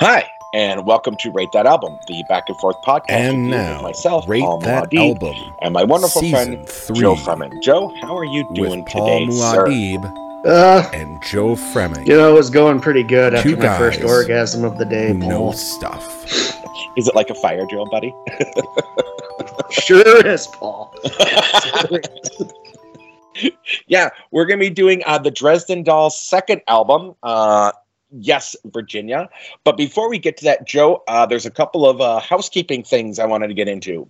Hi, and welcome to Rate That Album, the back and forth podcast. And with now, myself, rate Paul that Muad'Dib, album. and my wonderful friend three. Joe Fremen. Joe, how are you doing with Paul today, sir? Muad'Dib Uh, and Joe Fremming, you know, it was going pretty good after Two my first orgasm of the day. who know Paul. stuff. Is it like a fire drill, buddy? Sure is, Paul. yeah, we're going to be doing uh, the Dresden Dolls' second album. Uh, yes, Virginia. But before we get to that, Joe, uh, there's a couple of uh, housekeeping things I wanted to get into.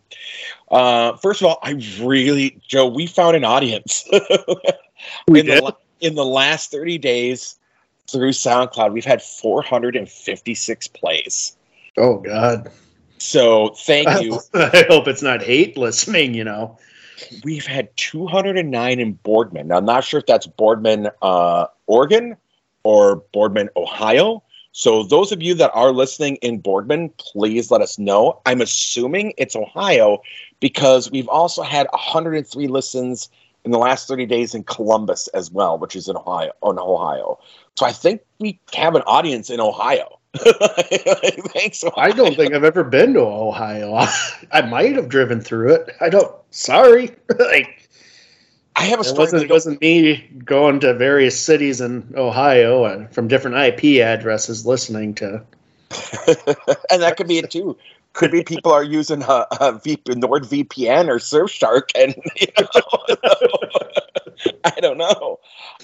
Uh, first of all, I really, Joe, we found an audience. We in, did? The, in the last 30 days through SoundCloud, we've had 456 plays. Oh God. So thank you. I hope it's not hate listening. You know. We've had 209 in Boardman. Now, I'm not sure if that's Boardman, uh, Oregon or Boardman, Ohio. So, those of you that are listening in Boardman, please let us know. I'm assuming it's Ohio because we've also had 103 listens in the last 30 days in Columbus as well, which is in Ohio. In Ohio. So, I think we have an audience in Ohio. Thanks. I don't think I've ever been to Ohio. I might have driven through it. I don't. Sorry. like I have a it story. wasn't. It wasn't me going to various cities in Ohio and from different IP addresses listening to. and that could be it too. Could be people are using a, a v, NordVPN or Surfshark, and you know, I don't know.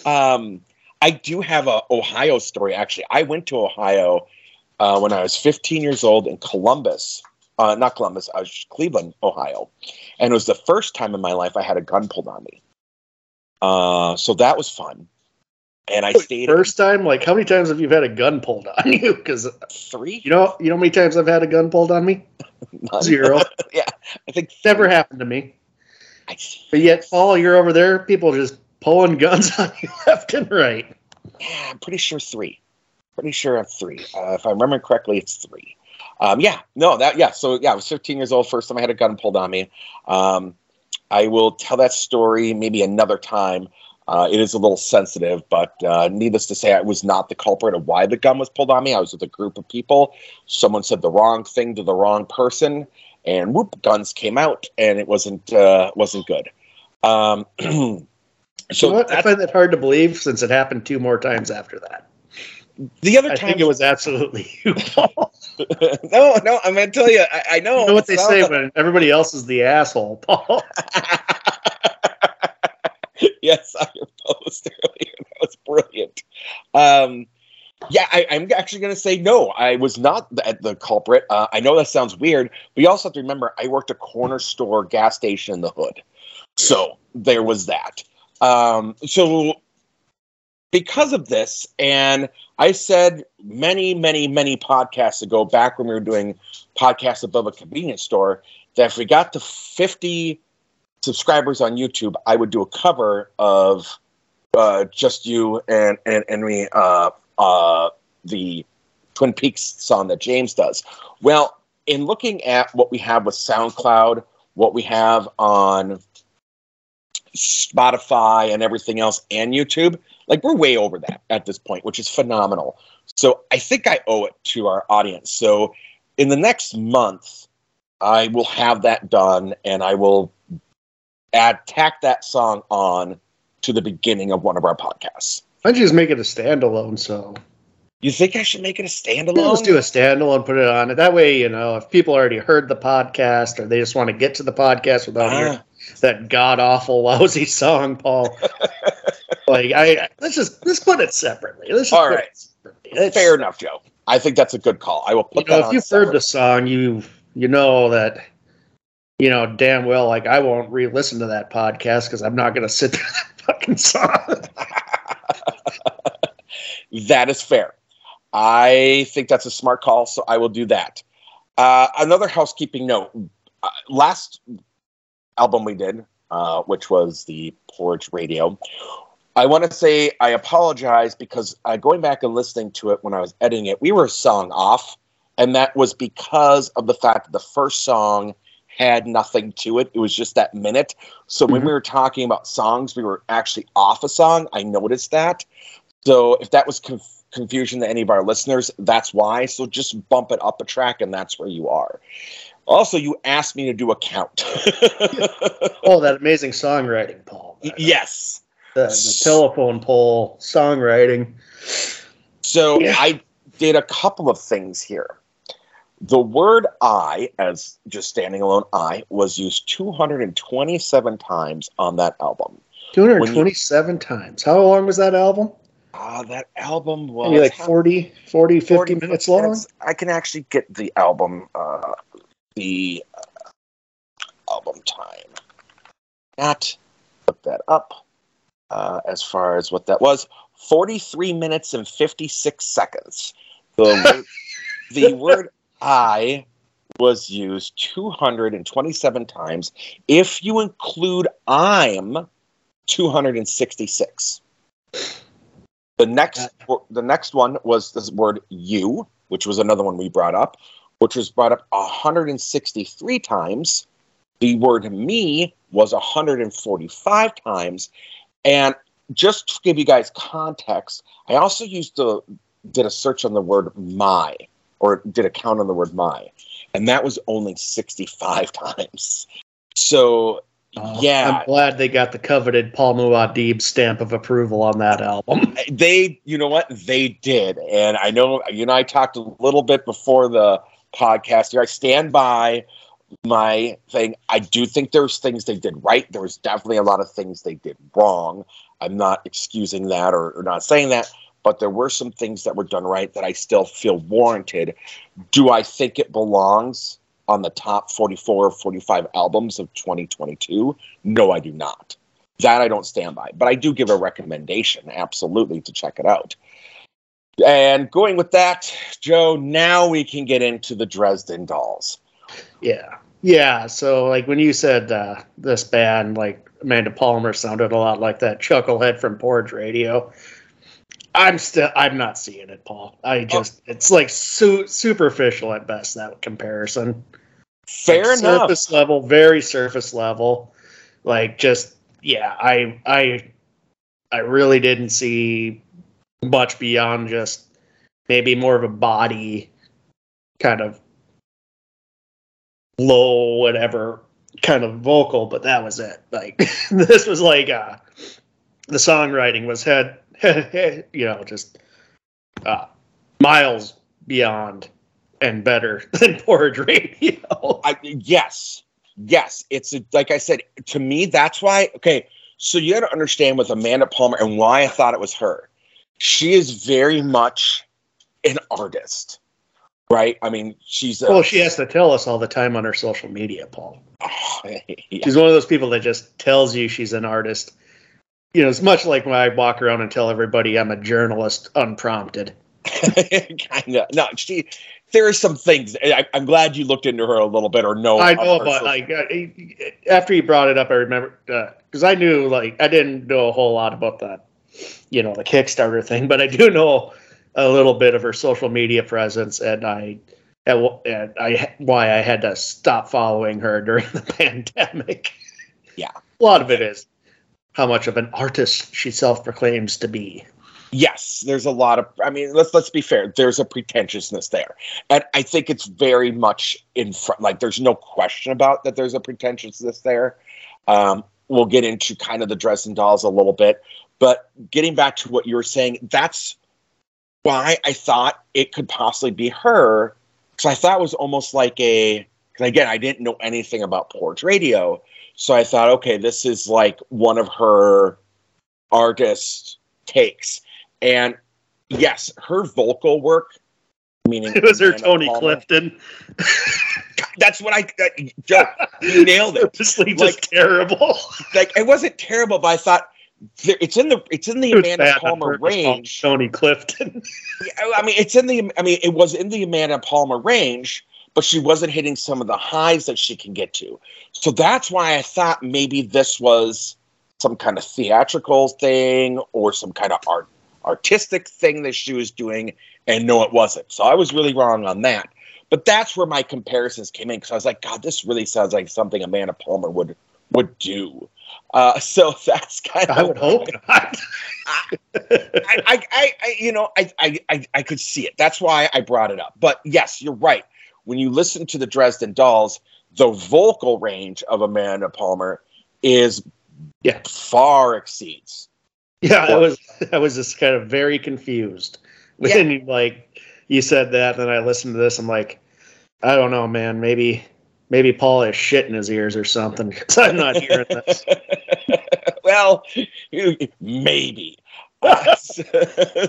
Um, I do have a Ohio story. Actually, I went to Ohio uh, when I was 15 years old in Columbus. Uh, not Columbus, I was Cleveland, Ohio, and it was the first time in my life I had a gun pulled on me. Uh, so that was fun, and I stayed First time, like how many times have you had a gun pulled on you? Because three. you know, you know how many times I've had a gun pulled on me? Zero. yeah, I think Never happened to me. I, But yet, Paul, you're over there. People just pulling guns on you left and right. Yeah, I'm pretty sure three. Pretty sure I'm three. Uh, if I remember correctly, it's three. Um, yeah, no, that yeah. So yeah, I was 15 years old. First time I had a gun pulled on me. Um, I will tell that story maybe another time. Uh, it is a little sensitive, but uh, needless to say, I was not the culprit of why the gun was pulled on me. I was with a group of people. Someone said the wrong thing to the wrong person, and whoop, guns came out, and it wasn't uh, wasn't good. Um, So you know? I find that hard to believe since it happened two more times after that. The other I time think it was absolutely you, Paul. no, no, I'm gonna tell you. I, I know. You know what they it's say when everybody else is the asshole, Paul. yes, I opposed earlier. That was brilliant. Um, yeah, I, I'm actually going to say no. I was not the, the culprit. Uh, I know that sounds weird, but you also have to remember I worked a corner store gas station in the hood, so there was that. Um, so because of this, and I said many, many, many podcasts ago, back when we were doing podcasts above a convenience store, that if we got to 50 subscribers on YouTube, I would do a cover of uh, just you and and and me, uh, uh, the Twin Peaks song that James does. Well, in looking at what we have with SoundCloud, what we have on Spotify and everything else, and YouTube, like we're way over that at this point, which is phenomenal. So I think I owe it to our audience. So in the next month, I will have that done, and I will add tack that song on to the beginning of one of our podcasts. Why don't you just make it a standalone? So You think I should make it a standalone? yeah, let's do a standalone, put it on it. That way, you know, if people already heard the podcast or they just want to get to the podcast without hearing Ah, that god awful lousy song, Paul. like I let's just let's put it separately. Let's just All right. it fair enough, Joe. I think that's a good call. I will You put know, that if on you've heard the song, you you know that you know damn well like I won't re-listen to that podcast because I'm not going to sit through that fucking song. That is fair. I think that's a smart call, so I will do that. Uh, another housekeeping note: uh, last album we did, uh, which was the Porridge Radio, I want to say I apologize because uh, going back and listening to it when I was editing it, we were a song off, and that was because of the fact that the first song had nothing to it. It was just that minute. So when Mhm. we were talking about songs, we were actually off a song. I noticed that. So if that was conf- confusion to any of our listeners, that's why. So just bump it up a track, and that's where you are. Also, you asked me to do a count. Oh, that amazing songwriting, Paul. Yes. The, the telephone pole songwriting. So Yeah. I did a couple of things here. The word I, as just standing alone, I, was used 227 times on that album. 227 times. How long was that album? Ah, that album was Maybe like 40, 40 50 40 minutes long? I can actually get the album, uh, the uh, album time. Not look that up uh, as far as what that was. 43 minutes and 56 seconds. The word, the word I was used 227 times. If you include I'm, 266. The next, the next one was this word "you," which was another one we brought up, which was brought up 163 times. The word "me" was 145 times, and just to give you guys context, I also used the did a search on the word "my" or did a count on the word "my," and that was only 65 times. So yeah, I'm glad they got the coveted Paul Muad'Dib stamp of approval on that album. they you know what they did and i know you and i talked a little bit before the podcast here i stand by my thing i do think there's things they did right there was definitely a lot of things they did wrong i'm not excusing that or, or not saying that but there were some things that were done right that i still feel warranted do i think it belongs on the top 44 or 45 albums of 2022 no i do not that I don't stand by, but I do give a recommendation, absolutely, to check it out. And going with that, Joe, now we can get into the Dresden Dolls. Yeah. Yeah. So, like, when you said uh, this band, like, Amanda Palmer sounded a lot like that chucklehead from Porridge Radio. I'm still, I'm not seeing it, Paul. I just, it's like su- superficial at best, that comparison. Fair Like, enough. Surface level, very surface level. Like, just, yeah, I, I, I really didn't see much beyond just maybe more of a body kind of low, whatever kind of vocal, but that was it. Like this was like uh the songwriting was had you know, just uh miles beyond and better than Porridge Radio. I, yes, yes. It's a, like I said to me. That's why. Okay, so you got to understand with Amanda Palmer and why I thought it was her. She is very much an artist, right? I mean, she's a, Well, she has to tell us all the time on her social media, Paul. yeah. She's one of those people that just tells you she's an artist. You know, it's much like when I walk around and tell everybody I'm a journalist unprompted. kind of. No, she. There are some things. I, I'm glad you looked into her a little bit, or know. I know, but like uh, after you brought it up, I remember because I knew like I didn't know a whole lot about that, you know, the Kickstarter thing, but I do know a little bit of her social media presence, and I and, and I why I had to stop following her during the pandemic. Yeah. a lot of it is how much of an artist she self proclaims to be. yes, there's a lot of. I mean, let's let's be fair. There's a pretentiousness there, and I think it's very much in front. Like, there's no question about that. There's a pretentiousness there. Um, we'll get into kind of the Dresden Dolls a little bit, but getting back to what you were saying, that's why I thought it could possibly be her. Because I thought it was almost like a. Because again, I didn't know anything about Porridge Radio, so I thought, okay, this is like one of her artist takes. And yes, her vocal work, meaning It was her Tony Palmer- Clifton. That's what I, uh, Joe, you nailed it. Purposely Like- just terrible. Like it wasn't terrible, but I thought it's in the it's in the It Amanda Palmer range. Tony Clifton. I mean, it's in the. I mean, it was in the Amanda Palmer range, but she wasn't hitting some of the highs that she can get to. So that's why I thought maybe this was some kind of theatrical thing or some kind of art artistic thing that she was doing, and no, it wasn't. So I was really wrong on that. But that's where my comparisons came in because I was like, God, this really sounds like something Amanda Palmer would would do. Uh, so that's kind of I would hope not. I, I, I, I, you know, I, I, I, I could see it. That's why I brought it up. But yes, you're right. When you listen to the Dresden Dolls, the vocal range of Amanda Palmer is Yeah. far exceeds. Yeah, I was I was just kind of very confused when you like you said that, and then I listened to this. I'm like, I don't know, man. Maybe maybe Paul has shit in his ears or something because I'm not hearing this. well, maybe.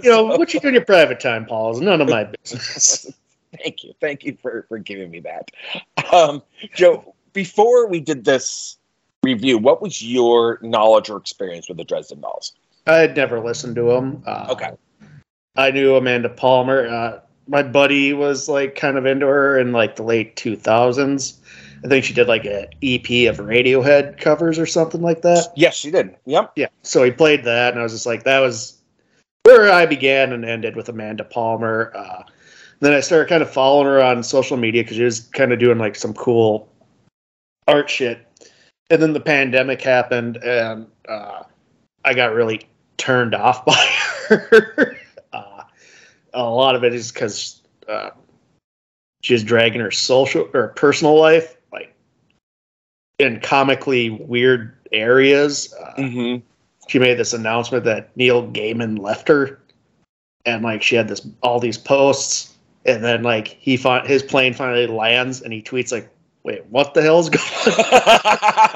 You know, what you do in your private time, Paul, is none of my business. Thank you. Thank you for, for giving me that. Um, Joe, before we did this review, what was your knowledge or experience with the Dresden Dolls? I had never listened to them. Uh, Okay. I knew Amanda Palmer. Uh, my buddy was like kind of into her in like the late 2000s. I think she did like an EP of Radiohead covers or something like that. Yes, she did. Yep. Yeah. So he played that, and I was just like, that was where I began and ended with Amanda Palmer. Uh, then I started kind of following her on social media because she was kind of doing like some cool art shit. And then the pandemic happened, and uh, I got really turned off by her. uh, a lot of it is because uh, she's dragging her social or personal life in comically weird areas. Uh, Mm-hmm. she made this announcement that Neil Gaiman left her, and like she had this all these posts, and then like he fi- his plane finally lands, and he tweets like, "Wait, what the hell's going?" on?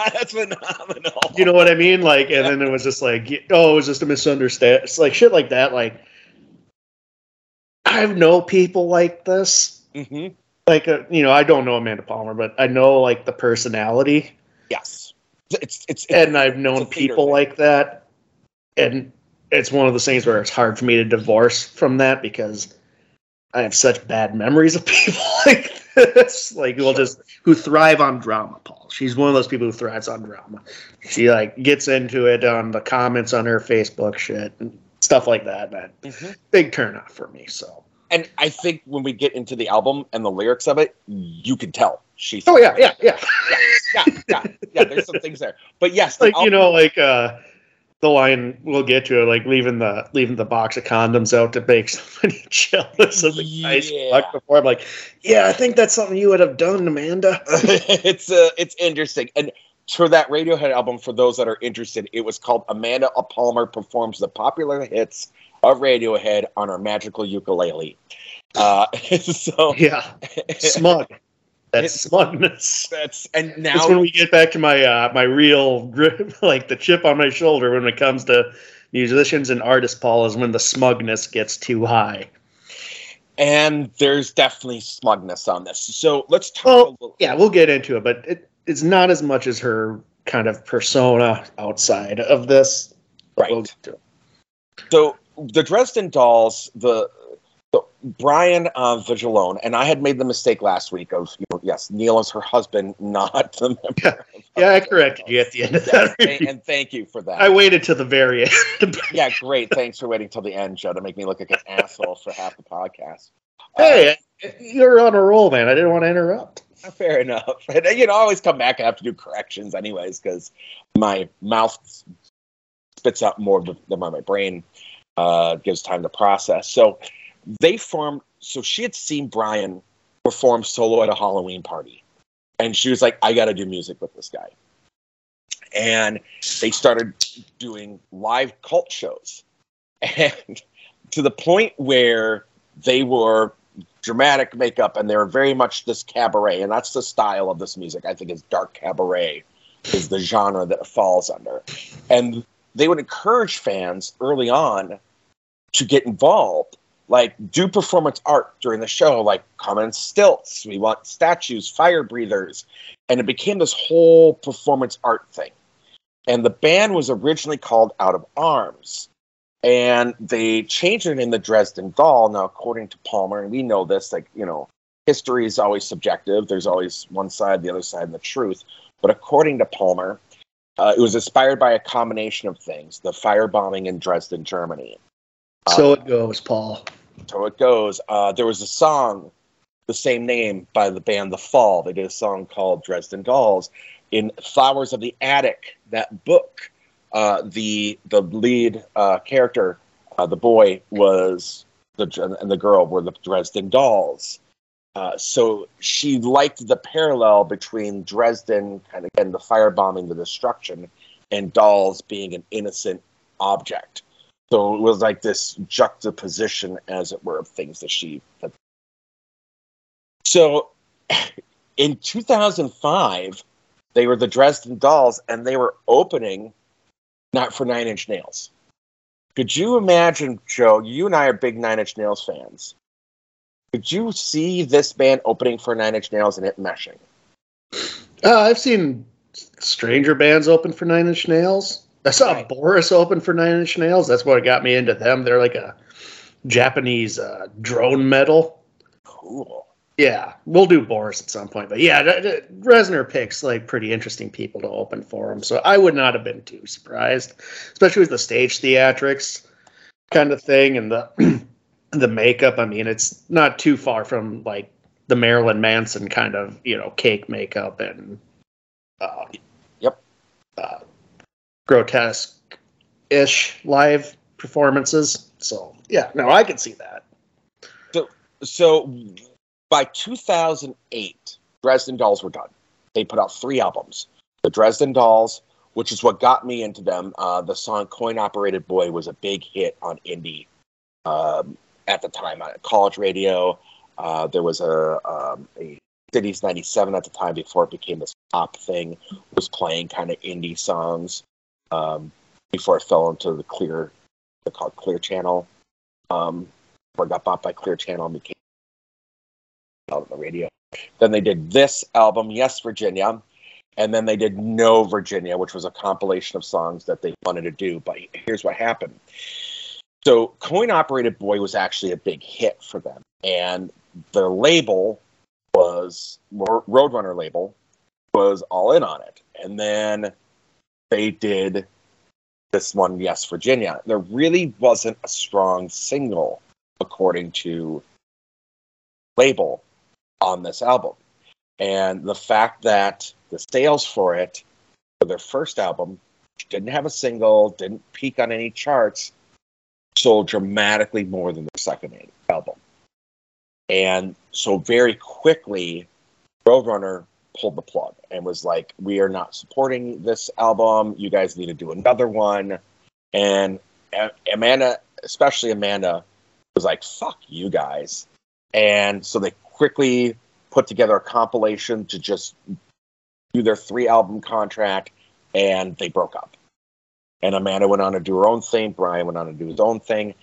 That's phenomenal. you know what I mean? Like, and then it was just like, oh, it was just a misunderstanding. It's like shit like that. Like, I know people like this. Mm-hmm. Like, uh, you know, I don't know Amanda Palmer, but I know like the personality. Yes. It's it's, it's and I've known it's a theater people thing. like that, and it's one of those things where it's hard for me to divorce from that because I have such bad memories of people like this, like who will just who thrive on drama. Paul, she's one of those people who thrives on drama. She like gets into it on the comments on her Facebook shit and stuff like that. That Mhm. big turnoff for me. So, and I think when we get into the album and the lyrics of it, you can tell she's oh yeah, yeah, yeah. yeah, yeah, yeah. There's some things there, but yes, the like you know like uh the line we'll get to it like leaving the leaving the box of condoms out to make somebody jealous of the guy's Yeah. before i'm like yeah i think that's something you would have done amanda it's uh, it's interesting. And for that Radiohead album, for those that are interested, it was called Amanda Palmer performs the popular hits of Radiohead on her magical ukulele. Uh, so yeah smug that's smugness that's and it's now when we get back to my uh my real grip, like the chip on my shoulder when it comes to musicians and artists paul is when the smugness gets too high and there's definitely smugness on this. So let's talk. Well, a little, yeah we'll get into it but it, it's not as much as her kind of persona outside of this Right. We'll get to it. So the Dresden Dolls, the, the Brian uh, Viglione, and I had made the mistake last week of you know, yes, Neil is her husband, not the member. Yeah. Yeah, I corrected you at the end of that. review. and thank you for that. I waited to the very end. yeah, great. Thanks for waiting till the end, Joe, to make me look like an asshole for half the podcast. hey, you're on a roll, man. I didn't want to interrupt. Uh, fair enough. And you know, I always come back and have to do corrections, anyways, because my mouth spits out more than my brain uh, gives time to process. So they formed. So she had seen Brian perform solo at a Halloween party, and she was like, "I got to do music with this guy." And they started doing live cult shows, and to the point where they were dramatic makeup and they were very much this cabaret and that's the style of this music i think is dark cabaret is the genre that it falls under and they would encourage fans early on to get involved like do performance art during the show like come in stilts we want statues fire breathers and it became this whole performance art thing and the band was originally called out of arms and they changed it in the Dresden Doll. Now, according to Palmer, and we know this, like you know, history is always subjective. There's always one side, the other side, and the truth. But according to Palmer, uh, it was inspired by a combination of things: the firebombing in Dresden, Germany. So Uh, it goes, Paul. so it goes. Uh, there was a song, the same name by the band The Fall. They did a song called Dresden Dolls. in Flowers of the Attic, that book, uh, the the lead uh, character, uh, the boy was the and the girl were the Dresden Dolls. Uh, so she liked the parallel between Dresden, kind of again the firebombing, the destruction, and dolls being an innocent object. So it was like this juxtaposition, as it were, of things that she. So in 2005, they were the Dresden Dolls, and they were opening not for Nine Inch Nails. Could you imagine, Joe? You and I are big Nine Inch Nails fans. Could you see this band opening for Nine Inch Nails and it meshing? Uh, I've seen stranger bands open for Nine Inch Nails. I saw right. Boris open for Nine Inch Nails. That's what got me into them. They're like a Japanese uh, drone metal. Cool. Yeah, we'll do Boris at some point, but yeah, Reznor picks like pretty interesting people to open for him, so I would not have been too surprised, especially with the stage theatrics kind of thing and the the makeup. I mean, it's not too far from like the Marilyn Manson kind of you know cake makeup and uh, yep uh, grotesque ish live performances. So yeah, no, I can see that. So so by 2008, Dresden Dolls were done. They put out three albums. The Dresden Dolls, which is what got me into them. Uh, the song "Coin Operated Boy" was a big hit on indie um, at the time on college radio. Uh, there was a, um, a Cities 97 at the time before it became this pop thing, was playing kind of indie songs um, before it fell into the clear, they called Clear Channel. Um, or got bought by Clear Channel and became out on the radio. Then they did this album, Yes Virginia, and then they did No Virginia, which was a compilation of songs that they wanted to do. But here's what happened. So Coin Operated Boy was actually a big hit for them, and their label was Roadrunner label was all in on it, and then they did this one, Yes Virginia. There really wasn't a strong single, according to label, on this album, and the fact that the sales for it for their first album didn't have a single, didn't peak on any charts sold dramatically more than their second album. And so very quickly, Roadrunner pulled the plug and was like, "We are not supporting this album. You guys need to do another one." And Amanda, especially Amanda, was like, "Fuck you guys!" And so they quickly put together a compilation to just do their three album contract, and they broke up. And Amanda went on to do her own thing. Brian went on to do his own thing.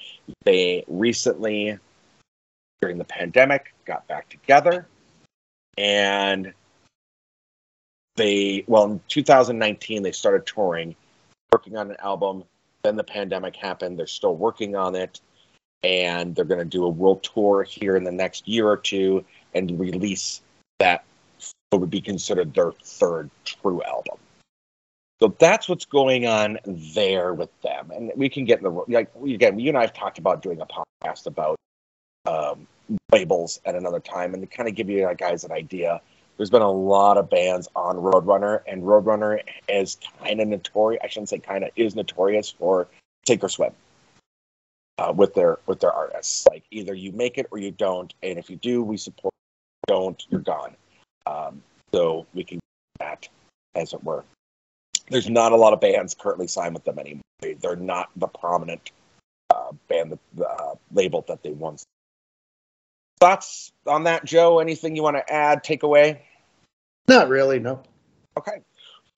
They recently, during the pandemic, got back together. And they, well, in 2019, they started touring, working on an album. Then the pandemic happened. They're still working on it. And they're going to do a world tour here in the next year or two and release that what would be considered their third true album. So that's what's going on there with them, and we can get in the like again. You and I have talked about doing a podcast about um, labels at another time, and to kind of give you guys an idea. There's been a lot of bands on Roadrunner, and Roadrunner is kind of notorious. I shouldn't say kind of is notorious for take or swim uh, with their with their artists. Like either you make it or you don't, and if you do, we support. You Don't, you're gone. Um, so we can that as it were there's not a lot of bands currently signed with them anymore. They're not the prominent uh, band, uh, label that they once. Thoughts on that, Joe? Anything you want to add? Take away? Not really. No. Okay,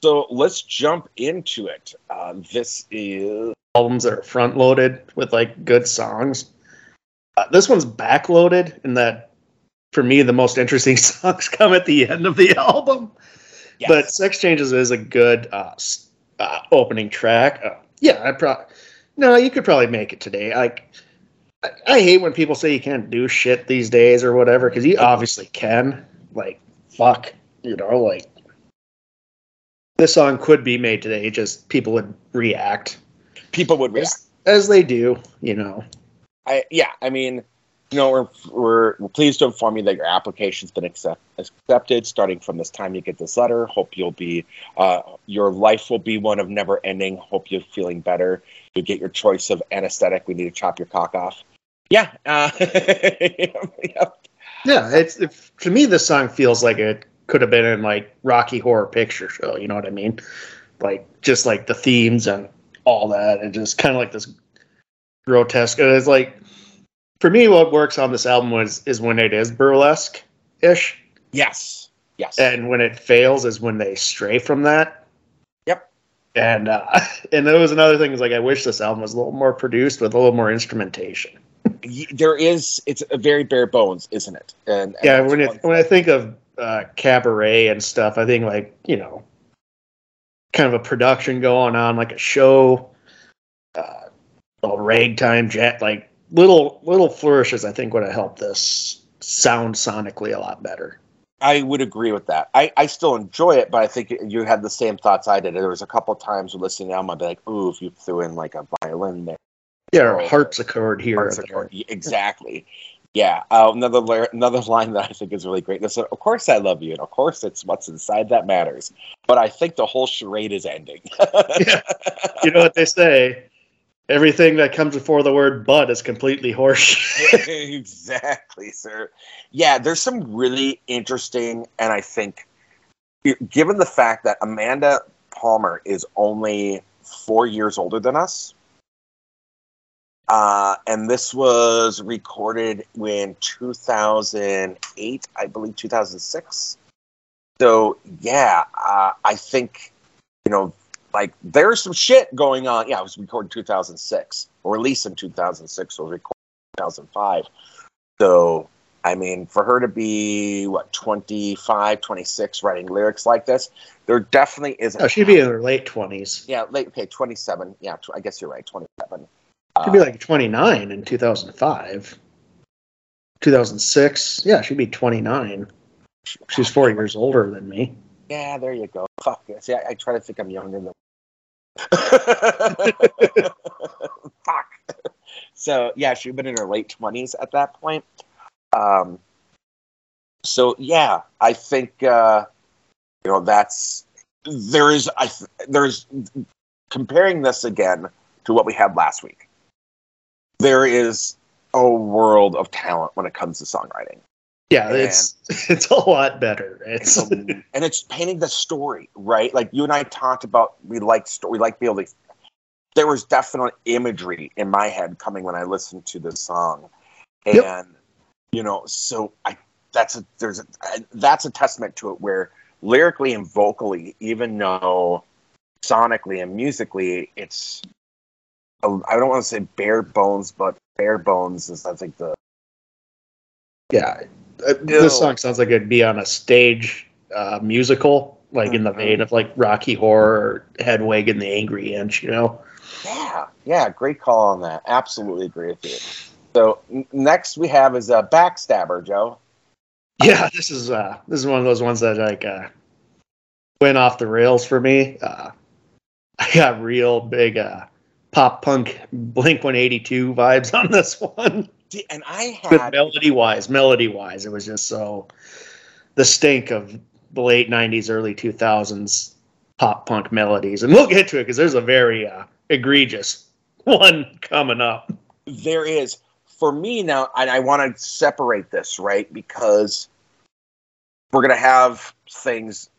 so let's jump into it. Uh, this is albums that are front loaded with like good songs. Uh, this one's back loaded in that, for me, the most interesting songs come at the end of the album. Yes. But Sex Changes is a good uh, uh, opening track. Uh, yeah, I probably no, you could probably make it today. Like, I, I hate when people say you can't do shit these days or whatever because you obviously can. Like, fuck, you know, like this song could be made today. Just people would react. People would react as, as they do, you know. I yeah, I mean, you know, we're, we're, we're pleased to inform you that your application's been accept, accepted. Starting from this time you get this letter, hope you'll be, uh, your life will be one of never ending. Hope you're feeling better. You get your choice of anesthetic. We need to chop your cock off. Yeah. Uh, yeah. Yeah, it's it, to me this song feels like it could have been in like Rocky Horror Picture Show. You know what I mean? Like just like the themes and all that, and just kind of like this grotesque. And it's like for me, what works on this album was is when it is burlesque ish, Yes. Yes. and when it fails is when they stray from that. Yep. And uh, and there was another thing is like I wish this album was a little more produced with a little more instrumentation. There is, it's a very bare bones, isn't it? And, and yeah, when it, when I think of uh, cabaret and stuff, I think like you know, kind of a production going on, like a show, uh, a ragtime jet, like little little flourishes. I think would have helped this sound sonically a lot better. I would agree with that. I, I still enjoy it, but I think you had the same thoughts I did. There was a couple times listening to the album, I'd be like, ooh, if you threw in like a violin there. Yeah, or Oh, harpsichord here. harpsichord. Exactly. Yeah. Uh, another la- another line that I think is really great. This, of course, I love you, and of course, it's what's inside that matters. But I think the whole charade is ending. Yeah. You know what they say? Everything that comes before the word "but" is completely horseshit. exactly, sir. Yeah, there's some really interesting, and I think, given the fact that Amanda Palmer is only four years older than us, uh, and this was recorded in 2008, I believe 2006. So yeah, uh, I think you know, like there's some shit going on. Yeah, it was recorded 2006, or released in 2006, or recorded 2005. So I mean, for her to be what 25, 26, writing lyrics like this, there definitely is. a Oh, she'd be in her late twenties. yeah, late. Okay, 27. Yeah, tw- I guess you're right. 27. She'd be like twenty nine in two thousand five. Two thousand six. Yeah, she'd be twenty nine. She's four years older than me. Yeah, there you go. Fuck. See, I, I try to think I'm younger than. Fuck. So yeah, she'd been in her late twenties at that point. Um. So yeah, I think uh, you know that's there is I th- there's comparing this again to what we had last week. There is a world of talent when it comes to songwriting. Yeah, it's it's a lot better. It's It's a- and it's painting the story, right? Like you and I talked about, we like story, we like being able to. There was definite imagery in my head coming when I listened to this song, and Yep. you know, so I that's a there's a that's a testament to it where lyrically and vocally, even though sonically and musically, it's I don't want to say bare bones, but bare bones is I think the yeah. Uh, This song sounds like it'd be on a stage uh, musical, like in the Mhm. vein of like Rocky Horror or Hedwig and the Angry Inch. You know. Yeah, yeah, great call on that. Absolutely agree with you. So n- next we have is a backstabber, Joe. Yeah, this is uh this is one of those ones that like uh went off the rails for me. Uh I got real big uh pop punk Blink 182 vibes on this one. And I But had melody wise, melody wise, it was just so the stink of the late 90s, early 2000s pop punk melodies. And we'll get to it because there's a very uh, egregious one coming up. there is for me now, and I want to separate this right because we're gonna have things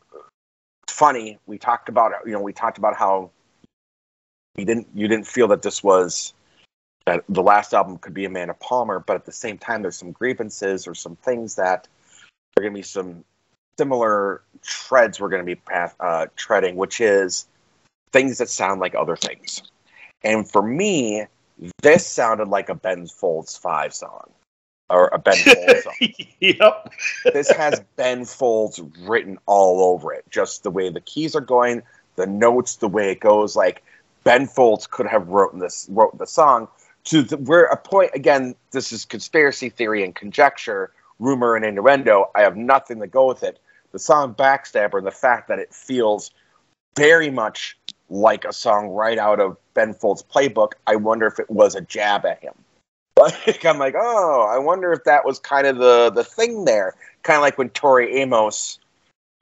funny. We talked about you know we talked about how we didn't you didn't feel that this was that the last album could be Amanda Palmer, but at the same time there's some grievances or some things that are gonna be some similar treads we're gonna be path, uh, treading, which is things that sound like other things. And for me, this sounded like a Ben Folds Five song or a Ben Folds song. yep. this has Ben Folds written all over it. Just the way the keys are going, the notes, the way it goes. Like Ben Folds could have written this, wrote the song to the, where a point. Again, this is conspiracy theory and conjecture, rumor and innuendo. I have nothing to go with it. The song Backstabber and the fact that it feels very much like a song right out of Ben Folds' playbook. I wonder if it was a jab at him. Like I'm like, oh, I wonder if that was kind of the the thing there. Kind of like when Tori Amos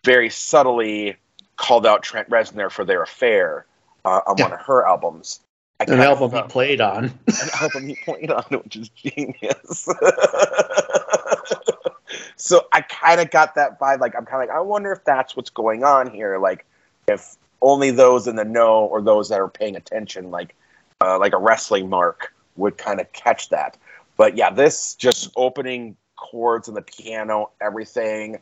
very subtly called out Trent Reznor for their affair uh, on Yeah. one of her albums. I An album he played on. an album he played on, which is genius. so I kind of got that vibe. Like I'm kind of like, I wonder if that's what's going on here. Like if only those in the know or those that are paying attention, like uh, like a wrestling mark, would kind of catch that. But yeah, this just opening chords and the piano, everything.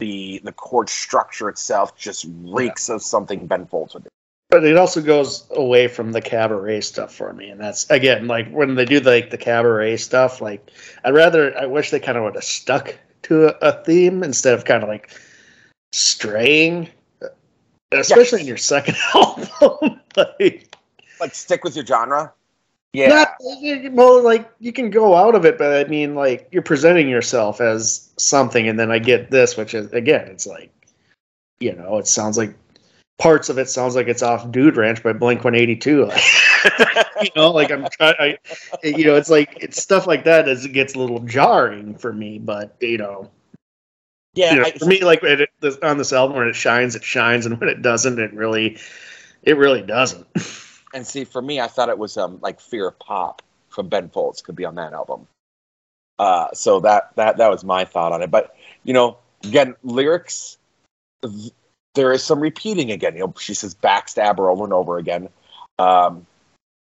The the chord structure itself just reeks of something Ben Folds would do. But it also goes away from the cabaret stuff for me, and that's again like when they do like the cabaret stuff. Like I'd rather, I wish they kind of would have stuck to a, a theme instead of kind of like straying, uh, especially in your second album. like, Like stick with your genre. Yeah. not, well, like you can go out of it, but I mean, like you're presenting yourself as something, and then I get this, which is again, it's like, you know, it sounds like parts of it sounds like it's off Dude Ranch by Blink One Eighty Two. you know, like I'm trying, I, you know, it's like it's stuff like that as it gets a little jarring for me, but you know, Yeah, you know, I, for me, like it, it, on this album, when it shines, it shines, and when it doesn't, it really, it really doesn't. and see for me, I thought it was um like Fear of Pop from Ben Folds could be on that album. Uh, so that that that was my thought on it. But you know, again, lyrics, there is some repeating again. You know, she says backstabber over and over again. Um,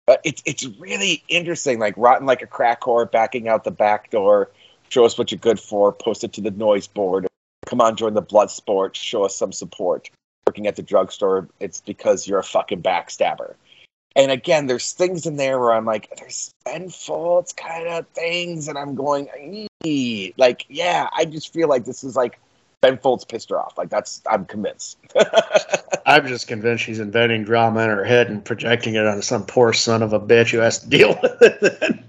but it's it's really interesting. Like rotten like a crack whore, backing out the back door. Show us what you're good for. Post it to the noise board. Come on, join the blood sport. Show us some support. Working at the drugstore, it's because you're a fucking backstabber. And again, there's things in there where I'm like, there's Ben Folds kind of things, and I'm going, "Eee." like, yeah, I just feel like this is like Ben Folds pissed her off. Like that's, I'm convinced. I'm just convinced she's inventing drama in her head and projecting it onto some poor son of a bitch who has to deal with it.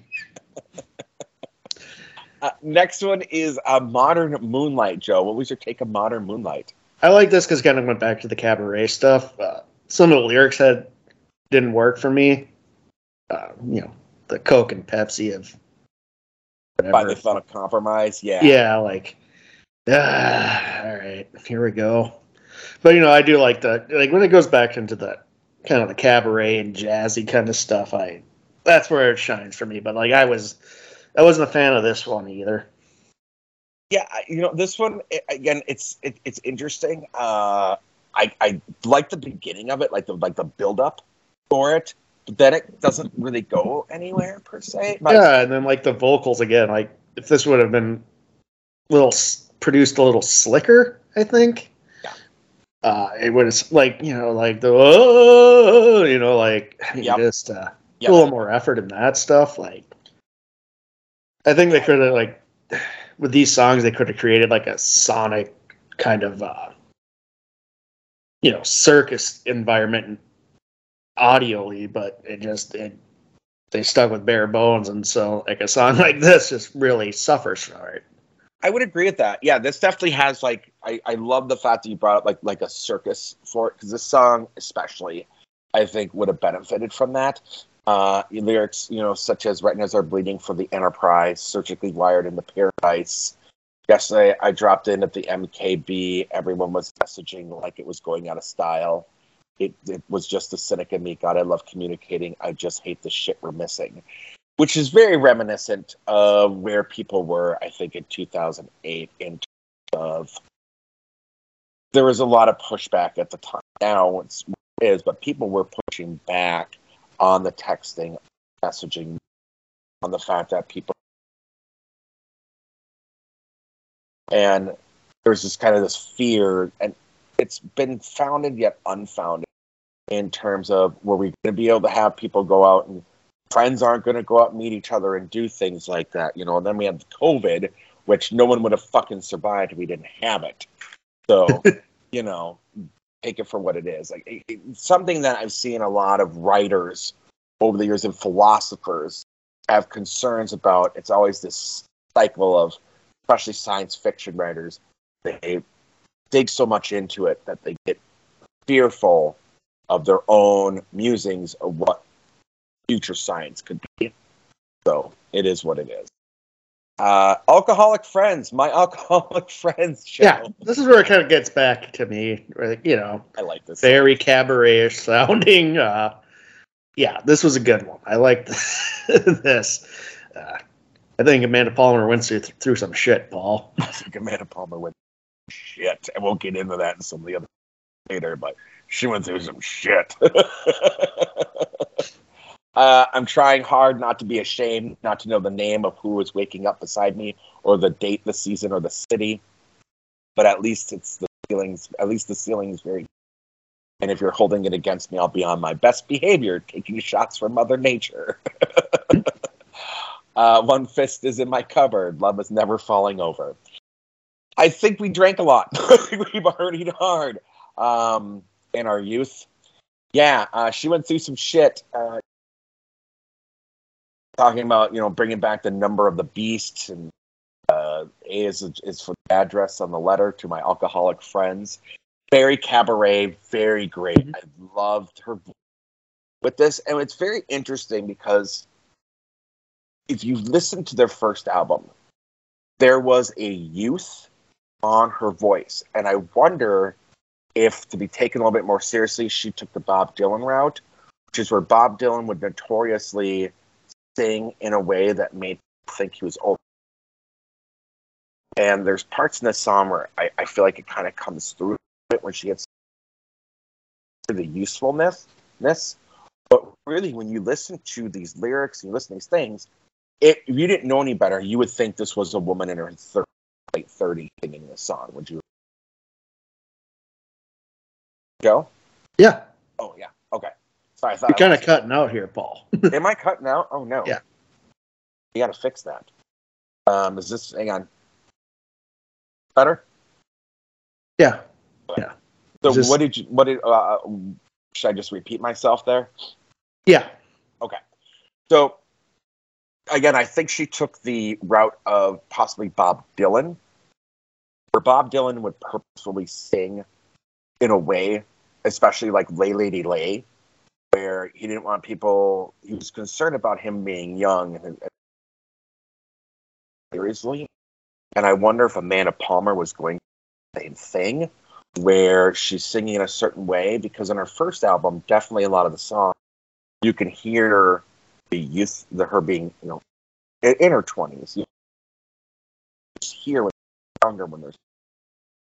Uh, next one is uh, Modern Moonlight, Joe. What was your take on Modern Moonlight? I like this because kind of went back to the cabaret stuff. Uh, some of the lyrics had didn't work for me. Uh, you know, the Coke and Pepsi of Finally whatever. found a compromise. Yeah. Yeah, like, ah, all right, here we go. But you know, I do like the like when it goes back into the kind of the cabaret and jazzy kind of stuff. I that's where it shines for me. But like, I was I wasn't a fan of this one either. Yeah, you know this one again. It's it, it's interesting. Uh, I I like the beginning of it, like the like the build up for it, but then it doesn't really go anywhere per se. But yeah, and then like the vocals again. Like if this would have been little produced a little slicker, I think. Yeah. Uh, it would have like you know like the oh, you know like I mean, Yep. just uh, yeah, a little more effort in that stuff. Like, I think they could have like with these songs they could have created like a sonic kind of uh, you know circus environment audioly, but it just it they stuck with bare bones, and so like a song like this just really suffers for it. I would agree with that. Yeah, this definitely has like I, I love the fact that you brought up like like a circus for it because this song especially I think would have benefited from that. Uh, lyrics, you know, such as "Retinas are bleeding for the Enterprise," "Surgically wired into paradise." Yesterday, I dropped in at the MKB. Everyone was messaging like it was going out of style. It, it was just the cynic in me. God, I love communicating. I just hate the shit we're missing which is very reminiscent of where people were, I think, in 2008 in terms of there was a lot of pushback at the time. Now it's it is, but people were pushing back on the texting, messaging, on the fact that people and there's this kind of this fear, and it's been founded yet unfounded in terms of were we going to be able to have people go out and friends aren't going to go out and meet each other and do things like that, you know. And then we had COVID, which no one would have fucking survived if we didn't have it. So, you know, take it for what it is. Like it, it's something that I've seen a lot of writers over the years and philosophers have concerns about. It's always this cycle of, especially science fiction writers, they dig so much into it that they get fearful of their own musings of what future science could be. So it is what it is. Uh, alcoholic friends, my alcoholic friends show. Yeah, this is where it kind of gets back to me. You know, I like this. very cabaret-ish sounding. Uh, yeah, this was a good one. I like this. Uh, I think Amanda Palmer went through, through some shit, Paul. I think Amanda Palmer went shit. I won't get into that in some of the other later, but she went through some shit. Uh, I'm trying hard not to be ashamed, not to know the name of who is waking up beside me, or the date, the season, or the city. But at least it's the ceilings. At least the ceiling is very. And if you're holding it against me, I'll be on my best behavior, taking shots from Mother Nature. uh, one fist is in my cupboard. Love is never falling over. I think we drank a lot. we partied hard um, in our youth. Yeah, uh, she went through some shit. Uh, talking about you know bringing back the number of the beast and uh, A is is for the address on the letter to my alcoholic friends. Very cabaret, very great. Mhm. I loved her with this, and it's very interesting because if you listen to their first album, there was a youth on her voice, and I wonder if to be taken a little bit more seriously, she took the Bob Dylan route, which is where Bob Dylan would notoriously sing in a way that made people think he was old. And there's parts in the song where I, I feel like it kind of comes through it when she gets to the usefulness. But really, when you listen to these lyrics and you listen to these things, it, if you didn't know any better, you would think this was a woman in her thir- late 30s singing this song. Would you? Go? Yeah, Oh, yeah. Sorry, I thought you're kind of cutting out here, Paul. Am I cutting out? Oh, no. Yeah. You got to fix that. Um, is this, hang on. Better? yeah, Yeah. So Just- what did you, what did, uh, should I just repeat myself there? yeah, Okay. So again, I think she took the route of possibly Bob Dylan, where Bob Dylan would purposefully sing in a way, especially like Lay Lady Lay, where he didn't want people, he was concerned about him being young and, and uh, seriously. And I wonder if Amanda Palmer was going the same thing, where she's singing in a certain way, because on her first album, definitely a lot of the songs, you can hear the youth, the her being, you know, in, in her twenties. You hear when younger when there's,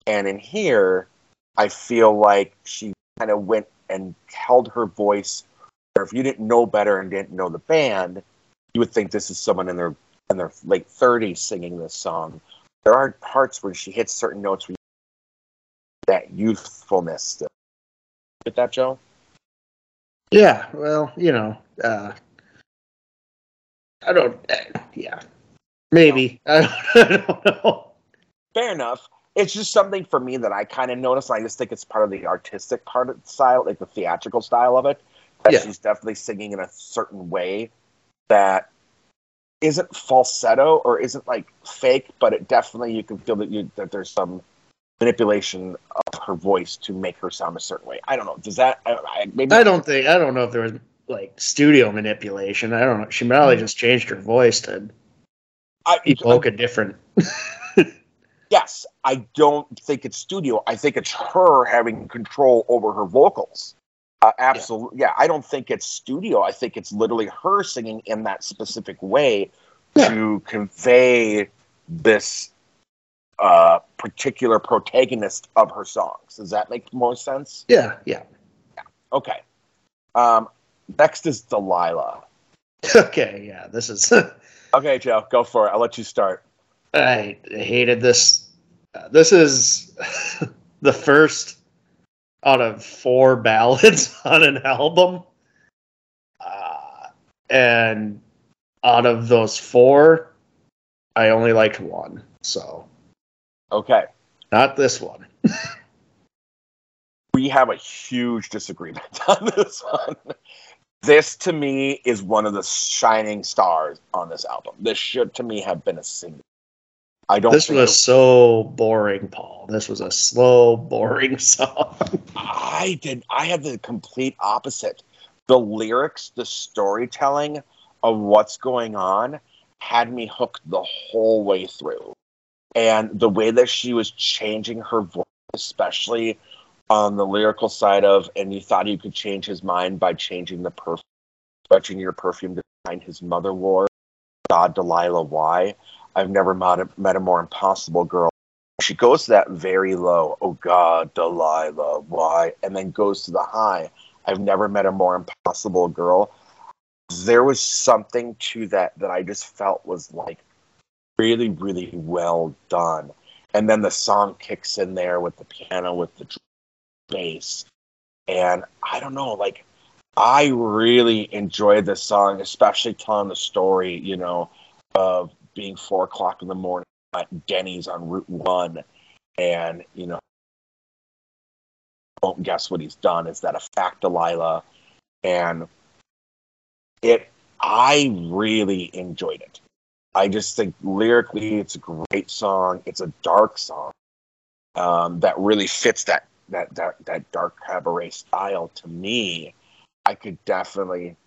and in here, I feel like she kind of went and held her voice. Or if you didn't know better and didn't know the band, you would think this is someone in their in their late thirties singing this song. There are parts where she hits certain notes where you- that youthfulness still. Get that, Joe? yeah. Well, you know, uh, I don't. Uh, yeah, maybe. I don't, I don't know. fair enough. It's just something for me that I kind of noticed. And I just think it's part of the artistic part of the style, like the theatrical style of it. That Yeah. she's definitely singing in a certain way that isn't falsetto or isn't like fake, but it definitely you can feel that you that there's some manipulation of her voice to make her sound a certain way. I don't know. Does that? I, I, maybe I don't think. I don't know if there was like studio manipulation. I don't know. She probably mm. just changed her voice to I, evoke a different. yes, I don't think it's studio. I think it's her having control over her vocals. Uh, absolutely. Yeah. I don't think it's studio. I think it's literally her singing in that specific way Yeah. to convey this uh, particular protagonist of her songs. Does that make more sense? Yeah, yeah. Okay. Um, next is Delilah. Okay, yeah. This is. Okay, Joe, go for it. I'll let you start. I hated this. This is the first out of four ballads on an album. Uh, and out of those four, I only liked one. So, Okay. not this one. we have a huge disagreement on this one. This to me is one of the shining stars on this album. This should to me have been a single. I don't. This was so boring, Paul. This was a slow, boring song. I did. I had the complete opposite. The lyrics, the storytelling, of what's going on had me hooked the whole way through. And the way that she was changing her voice, especially on the lyrical side of, and you thought you could change his mind by changing the perfume, switching your perfume to find his mother wore. God, Delilah, why? I've never met a, met a more impossible girl. She goes to that very low, oh God, Delilah, why? And then goes to the high. I've never met a more impossible girl. There was something to that that I just felt was like really, really well done. And then the song kicks in there with the piano, with the bass. And I don't know, like, I really enjoyed this song, especially telling the story, you know, of being four o'clock in the morning at Denny's on Route One, and you know, won't guess what he's done. Is that a fact, Delilah? And it, I really enjoyed it. I just think lyrically, it's a great song. It's a dark song um, that really fits that that that that dark cabaret style to me. I could definitely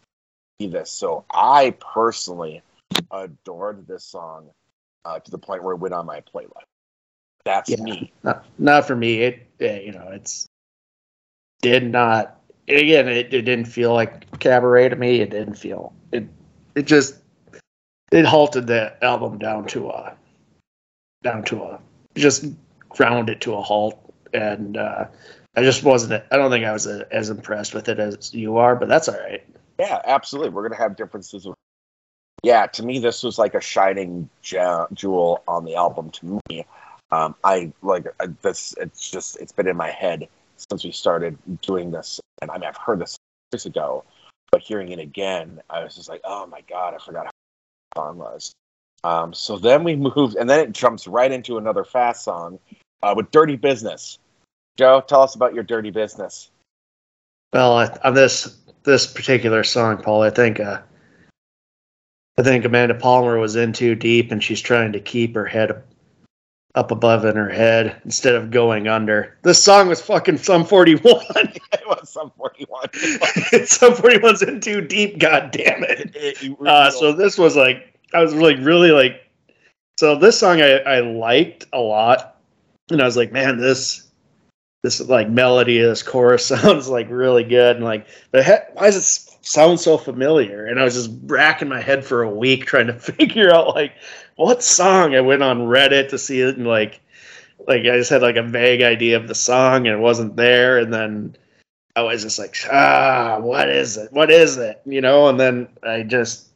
see this. So I personally adored this song uh, to the point where it went on my playlist. That's yeah, me. Not, not for me. It, it, you know, it's did not. Again, it, it didn't feel like cabaret to me. It didn't feel it. It just it halted the album down to a down to a just ground it to a halt, and uh, I just wasn't. I don't think I was a, as impressed with it as you are, but that's all right. Yeah, absolutely. We're gonna have differences of yeah, to me, this was like a shining jewel on the album. To me, um, I like uh, this. It's just it's been in my head since we started doing this, and I mean I've heard this years ago, but hearing it again, I was just like, oh my god, I forgot how song was. Um, so then we moved, and then it jumps right into another fast song uh, with "Dirty Business." Joe, tell us about your "Dirty Business." Well, on this this particular song, Paul, I think uh, I think Amanda Palmer was in too deep and she's trying to keep her head up above in her head instead of going under. This song was fucking Sum 41. it was Sum 41. Sum 41's in too deep, god damn it. it, it uh, so this was like, I was like, really like, so this song I, I liked a lot. And I was like, man, this this like melody, this chorus sounds like really good. And like, but heck, why is it sounds so familiar. And I was just racking my head for a week trying to figure out like what song. I went on Reddit to see it and like like I just had like a vague idea of the song and it wasn't there. And then I was just like, ah, what is it? What is it? You know, and then I just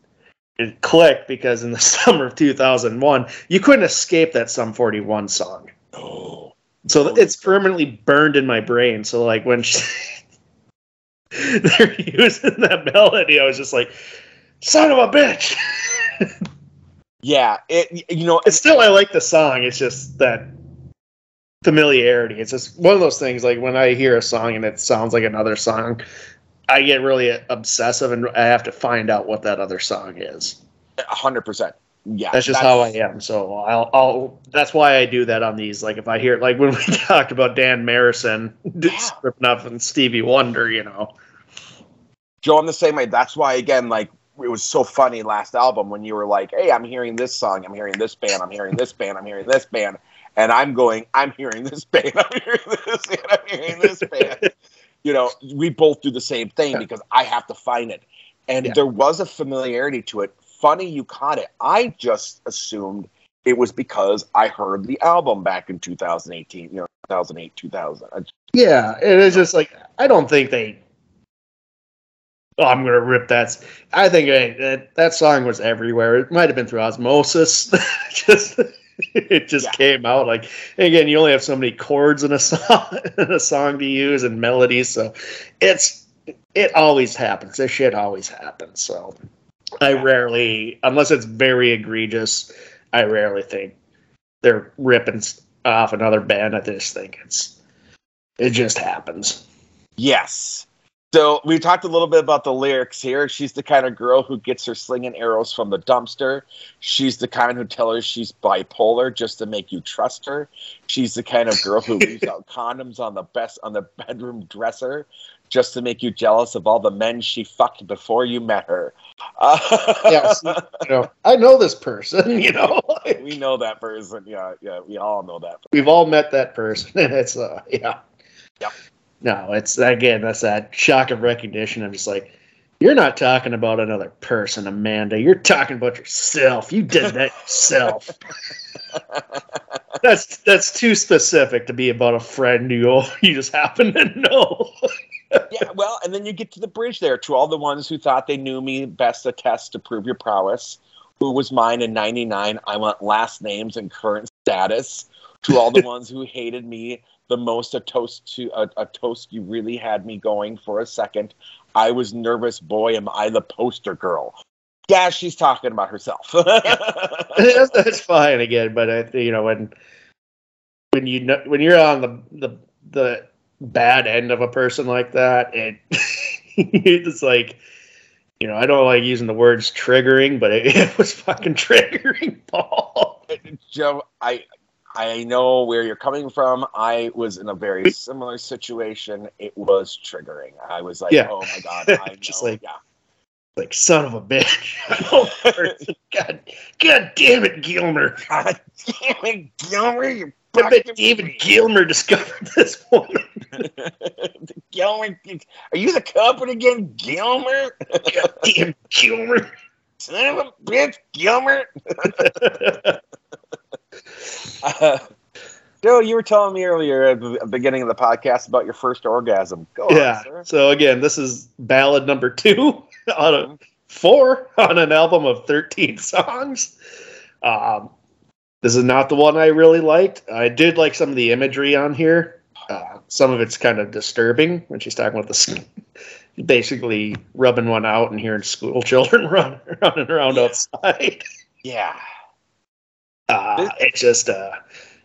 it clicked because in the summer of 2001, you couldn't escape that Sum 41 song. Oh. So it's permanently burned in my brain. So like when she, they're using that melody. I was just like, son of a bitch. yeah, it you know, it's still I like the song. It's just that familiarity. It's just one of those things. Like when I hear a song and it sounds like another song, I get really obsessive and I have to find out what that other song is. hundred percent. Yeah, that's just that's, how I am. So I'll, I'll. That's why I do that on these. Like if I hear, like when we talked about Dan Marison yeah. ripping off and Stevie Wonder, you know. Joe, I'm the same way. That's why, again, like it was so funny last album when you were like, "Hey, I'm hearing this song, I'm hearing this band, I'm hearing this band, I'm hearing this band," and I'm going, "I'm hearing this band, I'm hearing this, and I'm hearing this band." you know, we both do the same thing because I have to find it, and yeah. there was a familiarity to it funny you caught it. I just assumed it was because I heard the album back in 2018, you know, 2008, 2000. Yeah, it is just like I don't think they. Oh, I'm gonna rip that. I think that that song was everywhere. It might have been through osmosis. just it just yeah. came out like again. You only have so many chords in a song, in a song to use and melodies, so it's it always happens. This shit always happens. So I rarely, unless it's very egregious, I rarely think they're ripping off another band. I just think it's it just happens. Yes, So we talked a little bit about the lyrics here. She's the kind of girl who gets her slinging arrows from the dumpster. She's the kind who tell her she's bipolar just to make you trust her. She's the kind of girl who leaves out condoms on the best on the bedroom dresser just to make you jealous of all the men she fucked before you met her. Uh, Yes, you know, I know this person. You know, we know that person. Yeah, yeah, we all know that. Person. we've all met that person, and it's uh, yeah, Yep. No, it's again that's that shock of recognition. I'm just like, you're not talking about another person, Amanda. You're talking about yourself. You did that yourself. that's that's too specific to be about a friend you you just happen to know. Yeah, well, and then you get to the bridge there. To all the ones who thought they knew me, best a test to prove your prowess. Who was mine in '99? I want last names and current status. To all the ones who hated me the most, a toast to a, a toast. You really had me going for a second. I was nervous. Boy, am I the poster girl. Yeah, she's talking about herself. that's, that's fine again, but I, you know when when you know when you're on the the the bad end of a person like that, it it's like you know I don't like using the words triggering, but it, it was fucking triggering, Paul. Joe, I I know where you're coming from. I was in a very similar situation. It was triggering. I was like, Yeah. oh my god, I know. Just like- yeah. Like son of a bitch. Oh, god, God damn it, Gilmer. God damn it, Gilmer, you I bet David. Gilmer discovered this woman. Gilmer, are you the company again, Gilmer? Damn Gilmer. Son of a bitch, Gilmer. Uh, Joe, you were telling me earlier at the beginning of the podcast about your first orgasm. Go yeah. on, sir. So again, this is ballad number two out of four on an album of 13 songs. Um, this is not the one I really liked. I did like some of the imagery on here. Uh, some of it's kind of disturbing when she's talking about this, basically rubbing one out and hearing school children run, running around Yeah. outside. Yeah. Uh, it's just, uh,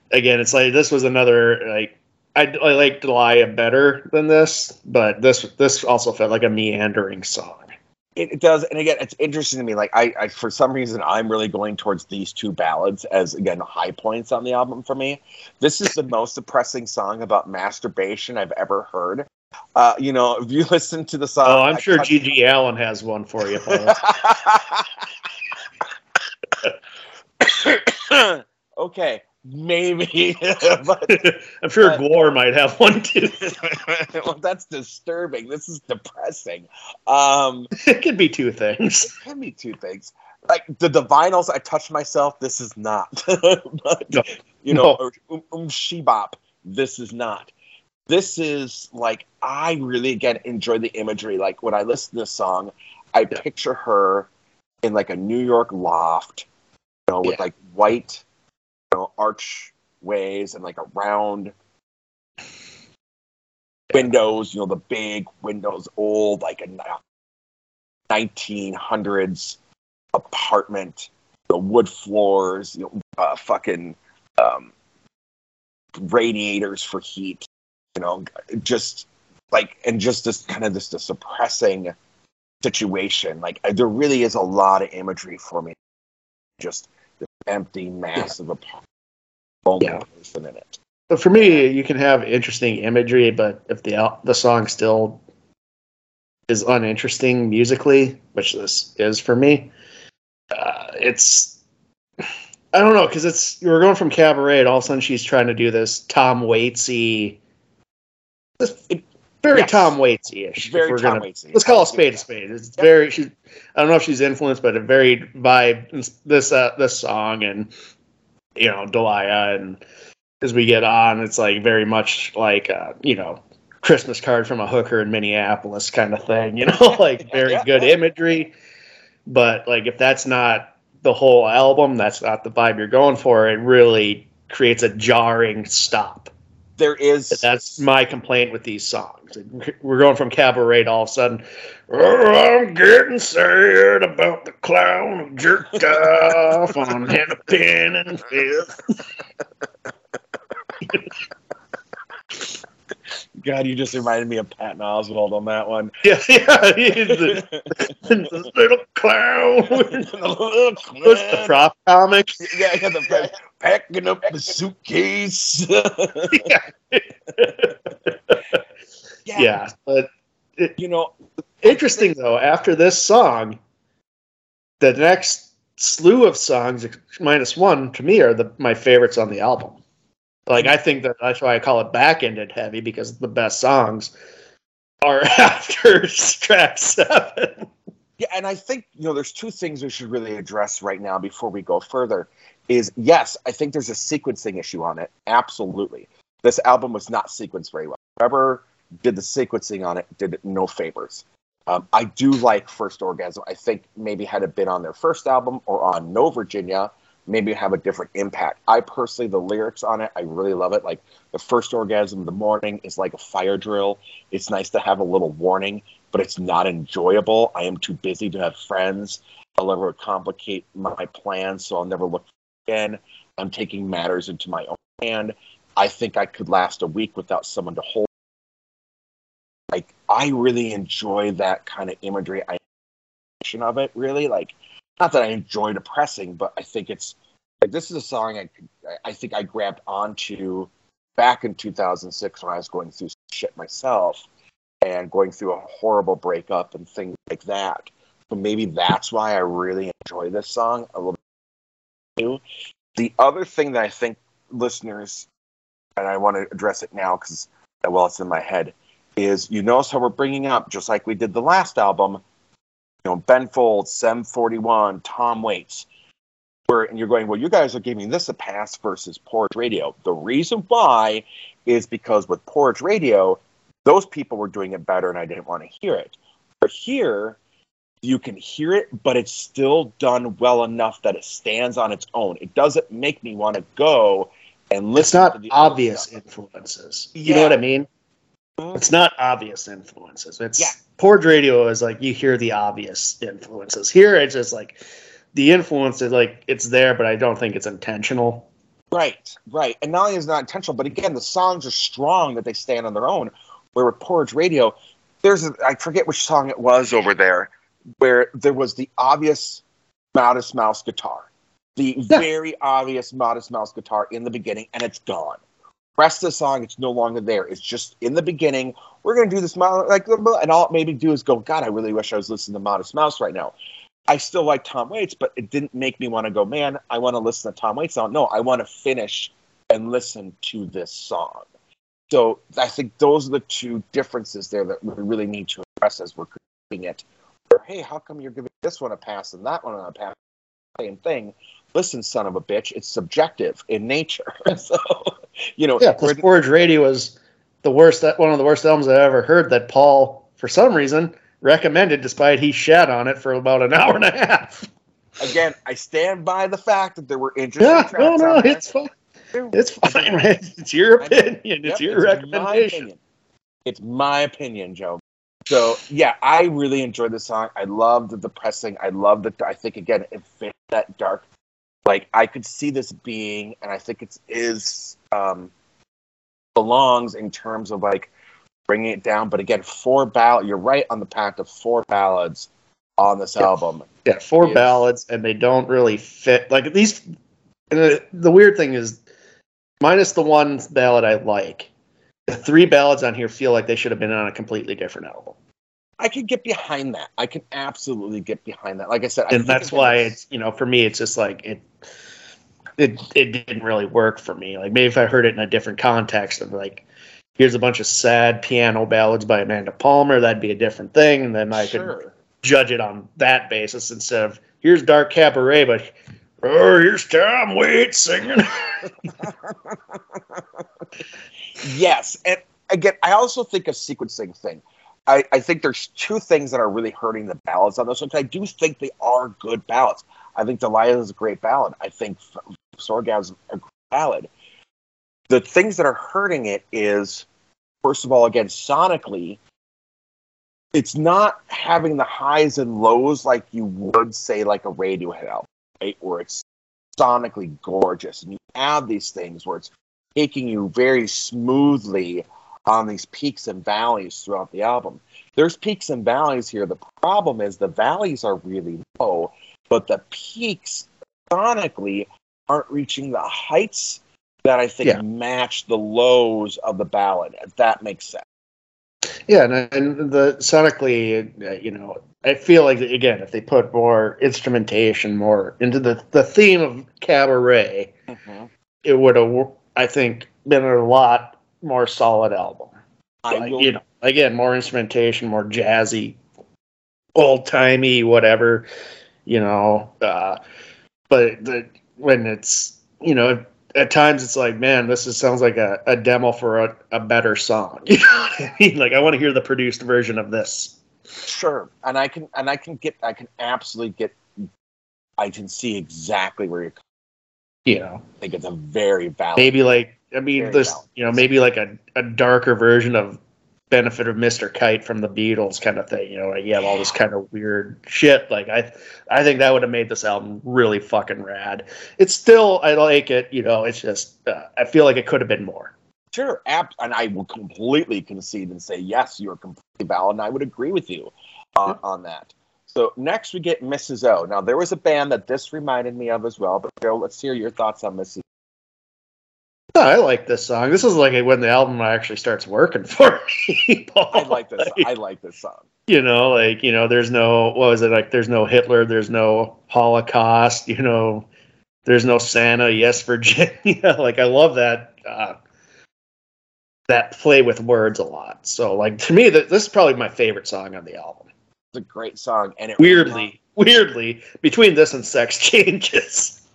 again, it's like this was another like I, I like Delilah better than this, but this this also felt like a meandering song. It, it does, and again, it's interesting to me. Like, I, I, for some reason, I'm really going towards these two ballads as again high points on the album for me. This is the most depressing song about masturbation I've ever heard. Uh, you know, if you listen to the song, Oh, I'm I sure GG Allin has one for you. Okay, maybe, but I'm sure But- Gore might have one too. well, that's disturbing. This is depressing. Um, it could be two things. It can be two things. Like the, the vinyls, I touched myself. This is not. but, No. You know, No. um, um shebop. This is not. This is like I really again enjoy the imagery. Like when I listen to this song, I Yeah. picture her in like a New York loft, you know, with Yeah. like white, know, archways and like a round windows. You know, the big windows, old like a 1900s apartment, the wood floors, you know, uh, fucking um, radiators for heat, you know, just like, and just this kind of this, this suppressing situation. Like, there really is a lot of imagery for me. Just empty, massive apartment, lonely Yeah. person in it. But for me, you can have interesting imagery, but if the the song still is uninteresting musically, which this is for me, uh, it's I don't know because it's we're going from cabaret, and all of a sudden she's trying to do this Tom Waitsy, this very Yes. Tom Waitsy ish. Very Tom Waitsy. Let's call a spade a spade. It's Yep. very. She's. I don't know if she's influenced, but a very vibe this uh, this song and you know Delilah and as we get on, it's like very much like uh, you know Christmas card from a hooker in Minneapolis kind of thing. You know, like very Yeah, good imagery. But like if that's not the whole album, that's not the vibe you're going for. It really creates a jarring stop. There is. That's my complaint with these songs. We're going from cabaret to all of a sudden. Oh, I'm getting sad about the clown who jerked off on Hennepin and Fifth. God, you just reminded me of Patton Oswalt on that one. Yeah, yeah. he's the, the little clown. What's the prop comic? Yeah, I got the packing up the suitcase. yeah. yeah, but you know, interesting though. After this song, the next slew of songs, minus one, to me are the my favorites on the album. Like I think that that's why I call it back-ended heavy because the best songs are after track seven. Yeah, and I think you know there's two things we should really address right now before we go further. Is yes, I think there's a sequencing issue on it. Absolutely, this album was not sequenced very well. Whoever did the sequencing on it did it no favors. Um, I do like First Orgasm. I think maybe had it been on their first album or on No Virginia, maybe have a different impact. I personally, the lyrics on it, I really love it. Like the first orgasm the morning is like a fire drill. It's nice to have a little warning, but it's not enjoyable. I am too busy to have friends. I'll never complicate my plans, so I'll never look again. I'm taking matters into my own hand. I think I could last a week without someone to hold. Like I really enjoy that kind of imagery. I of it really like not that I enjoy depressing, but I think it's like this is a song I I think I grabbed onto back in 2006 when I was going through shit myself and going through a horrible breakup and things like that. So maybe that's why I really enjoy this song a little The other thing that I think listeners, and I want to address it now because uh, well, it's in my head, is you notice how we're bringing up just like we did the last album you know, Ben Folds, Sum 41, Tom Waits. Where, and you're going, well, you guys are giving this a pass versus Porridge Radio. The reason why is because with Porridge Radio, those people were doing it better and I didn't want to hear it. But here, you can hear it, but it's still done well enough that it stands on its own. It doesn't make me want to go and listen. It's not obvious influences. Yeah. You know what I mean? Mm-hmm. It's not obvious influences. It's yeah. Porridge Radio is like you hear the obvious influences. Here it's just like the influence is like it's there, but I don't think it's intentional. Right, right. And not only is it not intentional, but again, the songs are strong that they stand on their own. Where with Porridge Radio, there's a, I forget which song it was over there, where there was the obvious Modest Mouse guitar, the yeah. very obvious Modest Mouse guitar in the beginning, and it's gone. Rest of the song it's no longer there. It's just in the beginning. We're going to do this like and all it made me do is go god i really wish i was listening to modest mouse right now. I still like tom waits but it didn't make me want to go man i want to listen to tom waits song. No i want to finish and listen to this song. So i think those are the two differences there that we really need to address as we're creating it hey how come you're giving this one a pass and that one a pass same thing listen, son of a bitch, it's subjective in nature. so, you know, yeah, because Porridge Radio was the worst, one of the worst albums I ever heard that Paul, for some reason, recommended, despite he shat on it for about an hour and a half. Again, I stand by the fact that there were interesting. Yeah, no, no, it's fine. It's fine, man. It's your opinion. It's your it's recommendation. It's my opinion, Joe. So yeah, I really enjoyed the song. I loved the depressing. I loved it. I think again, it fit that dark like I could see this being, and I think it's is um, belongs in terms of like bringing it down. But again, four ball. You're right on the path of four ballads on this yeah. album. Yeah, four ballads, and they don't really fit. Like these. The, the weird thing is, minus the one ballad I like, the three ballads on here feel like they should have been on a completely different album. I can get behind that. I can absolutely get behind that. Like I said, and that's why it's you know for me it's just like it it it didn't really work for me. Like maybe if I heard it in a different context of like here's a bunch of sad piano ballads by Amanda Palmer, that'd be a different thing, and then I sure. could judge it on that basis instead of here's Dark Cabaret, but oh here's Tom Waits singing. yes, and again, I also think a sequencing thing. I, I think there's two things that are really hurting the ballads on this one. I do think they are good ballads. I think Delilah is a great ballad. I think Sorgasm a great ballad. The things that are hurting it is, first of all, again, sonically, it's not having the highs and lows like you would say like a Radiohead album, right? Where it's sonically gorgeous, and you have these things where it's taking you very smoothly on these peaks and valleys throughout the album. There's peaks and valleys here. The problem is the valleys are really low, but the peaks sonically aren't reaching the heights that I think Yeah. match the lows of the ballad, if that makes sense. Yeah, and, and the sonically, uh, you know, I feel like again, if they put more instrumentation, more into the the theme of cabaret, it would have, I think, been a lot more solid album. I Like, will, you know, again, more instrumentation, more jazzy, old timey, whatever, you know. Uh, but the, when it's, you know, at times it's like, man, this is, sounds like a, a demo for a, a better song. You know what I mean? Like, I want to hear the produced version of this. Sure, and I can and I can get I can absolutely get I can see exactly where you're. You know, I think it's a very valid. maybe like, I mean, this, you know, maybe like a, a darker version of Benefit of Mr. Kite from the Beatles kind of thing. You know, like you have all this kind of weird shit. Like I, I think that would have made this album really fucking rad. It's still, I like it. You know, it's just, uh, I feel like it could have been more. Sure, app, and I will completely concede and say yes, you're completely valid, and I would agree with you uh, on that. So next we get Mrs. O. Now there was a band that this reminded me of as well, but Joe, let's hear your thoughts on Mrs. Oh, I like this song. This is like when the album actually starts working for me. I like this. Like, I like this song. you know, like you know, there's no what was it like? There's no Hitler. There's no Holocaust. You know, there's no Santa. Yes, Virginia. like I love that uh, that play with words a lot. So like to me, th- this is probably my favorite song on the album. It's a great song, and it Weirdly, weirdly, between this and Sex Changes,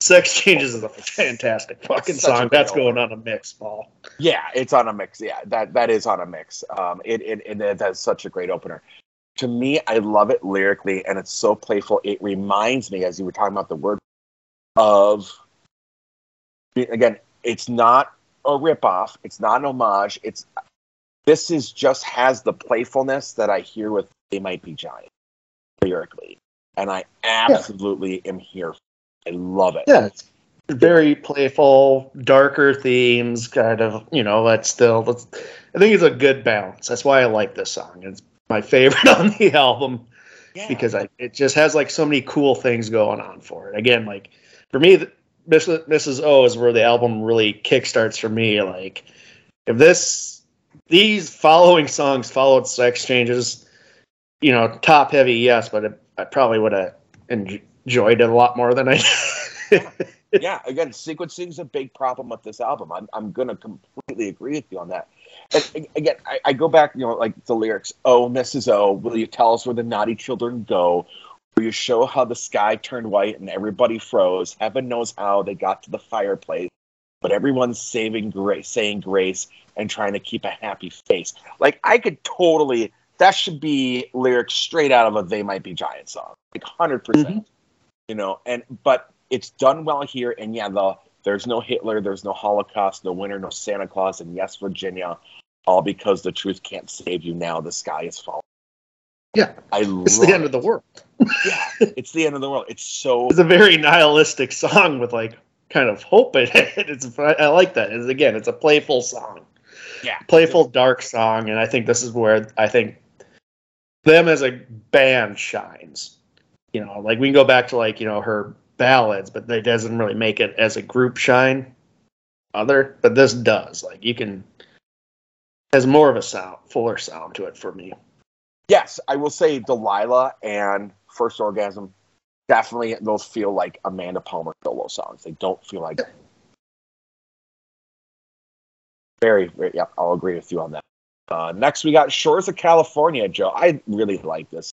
Sex Changes is a fantastic fucking song. That's going on a mix, Paul. Yeah, it's on a mix. Yeah, that that is on a mix. Um, it it, it, it has such a great opener. To me, I love it lyrically, and it's so playful. It reminds me, as you were talking about the word, of again, it's not a ripoff. It's not an homage. It's this is just has the playfulness that I hear with "They Might Be Giant" lyrically, and I absolutely am here. I love it. Yeah, it's very playful, darker themes, kind of, you know, that's still, that's, I think it's a good balance. That's why I like this song. It's my favorite on the album Yeah. because I, it just has like so many cool things going on for it. Again, like for me, Mrs. Mrs. O is where the album really kickstarts for me. Like, if this, these following songs followed Sex Changes, you know, top heavy, yes, but it, I probably would have enjoyed it a lot more than I yeah, again, sequencing is a big problem with this album. I'm, I'm to completely agree with you on that. And again, I, I go back, you know, like the lyrics, Oh, Mrs. O, will you tell us where the naughty children go? Will you show how the sky turned white and everybody froze? Heaven knows how they got to the fireplace, but everyone's saving grace, saying grace and trying to keep a happy face. Like, I could totally, that should be lyrics straight out of a They Might Be Giant song. Like, 100%. percent mm-hmm. You know, and, but it's done well here. And yeah, the there's no Hitler, there's no Holocaust, no winter, no Santa Claus, and yes, Virginia, all because the truth can't save you now. The sky is falling. Yeah. I It's the end it. of the world. yeah, it's the end of the world. It's so It's a very nihilistic song with like kind of hope in it. It's I like that. It's, again, it's a playful song, yeah, playful dark song, and I think this is where I think them as a band shines. You know, like we can go back to like you know her ballads, but it doesn't really make it as a group shine. Other, but this does. Like you can has more of a sound, fuller sound to it for me. Yes, I will say Delilah and First Orgasm definitely those feel like Amanda Palmer solo songs. They don't feel like very, very yeah, I'll agree with you on that. Uh, next we got Shores of California, Joe. I really like this.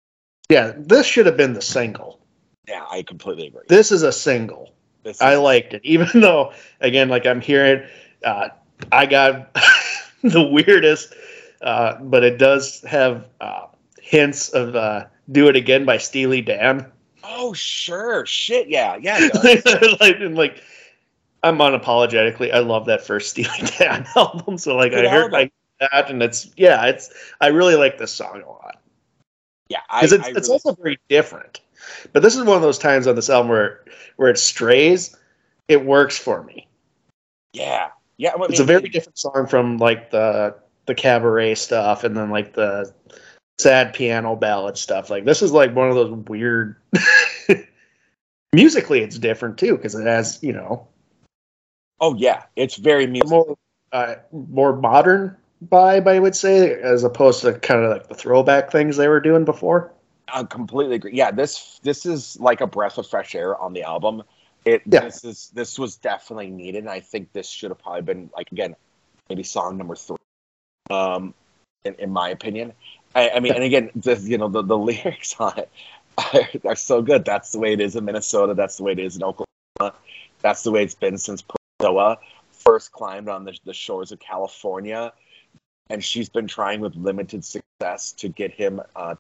Yeah, this should have been the single. Yeah, I completely agree. This is a single. I liked it, even though again, like I'm hearing, uh, I got the weirdest, uh, but it does have uh, hints of uh, "Do It Again" by Steely Dan. Oh sure, shit, yeah, yeah. like, and, like, I'm unapologetically, I love that first Steely Dan album. So like, Good I heard like that, and it's yeah, it's I really like this song a lot yeah, I, because it's I it's really- also very different. But this is one of those times on this album where where it strays, it works for me. yeah, Yeah, I It's a mean, very different song from like the the cabaret stuff and then like the sad piano ballad stuff. Like this is like one of those weird musically it's different too because it has, you know, Oh yeah, it's very a musical. more uh, more modern vibe, I would say, as opposed to kind of like the throwback things they were doing before. I completely agree. Yeah, this this is like a breath of fresh air on the album. It Yeah. this is this was definitely needed. And I think this should have probably been like again, maybe song number three. Um, in, in my opinion, I, I mean, and again, the you know the the lyrics on it are, are so good. That's the way it is in Minnesota. That's the way it is in Oklahoma. That's the way it's been since Pessoa first climbed on the, the shores of California, and she's been trying with limited success to get him uh,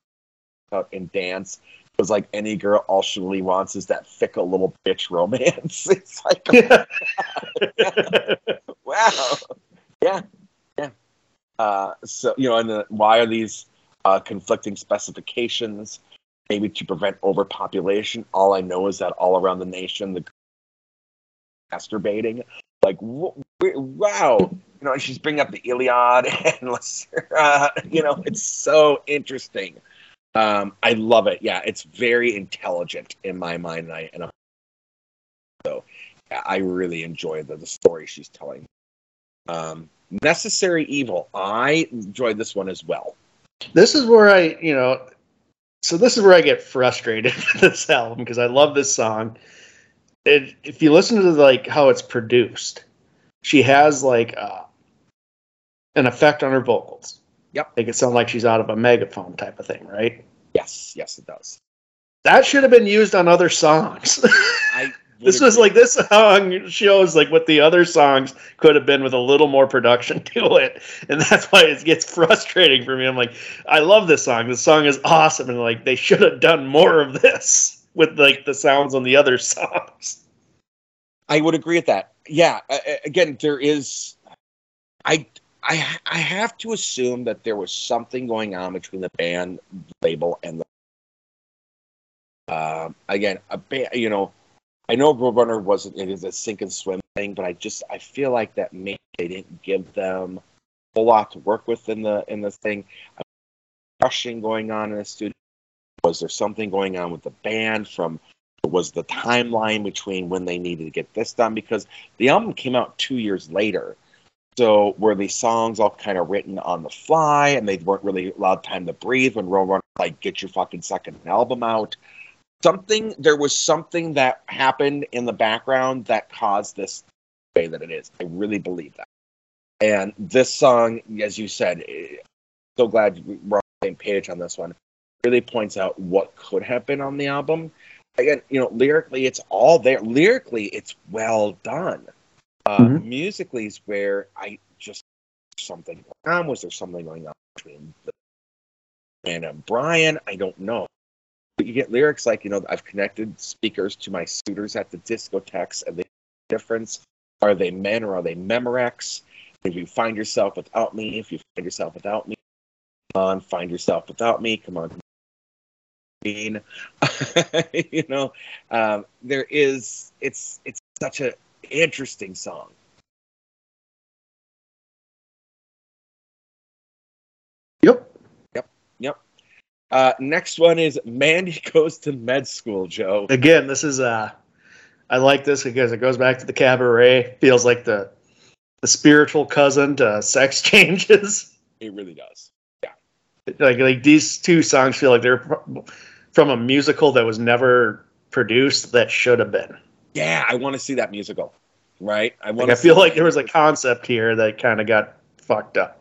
out and dance. It was like any girl, all she really wants is that fickle little bitch romance. It's like, wow, yeah, yeah. Uh, so you know, and the, why are these uh, conflicting specifications? Maybe to prevent overpopulation. All I know is that all around the nation, the masturbating. Like, wh- wh- wow, you know, she's bringing up the Iliad and uh, you know, it's so interesting. Um, I love it. Yeah, it's very intelligent in my mind, and I and I'm, so yeah, I really enjoy the, the story she's telling. Um, Necessary Evil. I enjoyed this one as well. This is where I, you know, so this is where I get frustrated with this album because I love this song. It, if you listen to like how it's produced, she has like uh, an effect on her vocals. Yep. Make it sound like she's out of a megaphone type of thing, right? Yes, yes, it does. That should have been used on other songs. This was like this song shows like what the other songs could have been with a little more production to it and that's why it gets frustrating for me i'm like i love this song this song is awesome and like they should have done more of this with like the sounds on the other songs I would agree with that. Yeah. Uh, again, there is. I I I have to assume that there was something going on between the band label and the. Um, again, a ba- you know, I know Roadrunner wasn't it is a sink and swim thing, but I just I feel like that maybe they didn't give them a lot to work with in the in the thing. Rushing going on in the studio. Was there something going on with the band from was the timeline between when they needed to get this done because the album came out two years later. So were these songs all kind of written on the fly and they weren't really allowed time to breathe when Roadrunner like get your fucking second album out? Something there was something that happened in the background that caused this way that it is. I really believe that. And this song, as you said, eh, so glad we're on the same page on this one. Really points out what could have been on the album again, you know, lyrically, it's all there. Lyrically, it's well done. Uh, Mhm. Musically, is where I just something going on. Was there something going on between the and um, Brian? I don't know. But you get lyrics like, you know, I've connected speakers to my suitors at the discotheques, and the difference are they men or are they Memorex? If you find yourself without me, if you find yourself without me, come on, find yourself without me. Come on, you know um, there is it's it's such a interesting song uh, next one is mandy goes to med school joe again this is uh i like this because it goes back to the cabaret feels like the the spiritual cousin to sex changes it really does Yeah. like like these two songs feel like they're from a musical that was never produced that should have been. yeah i want to see that musical right i Like want I feel like there was a concept here that kind of got fucked up.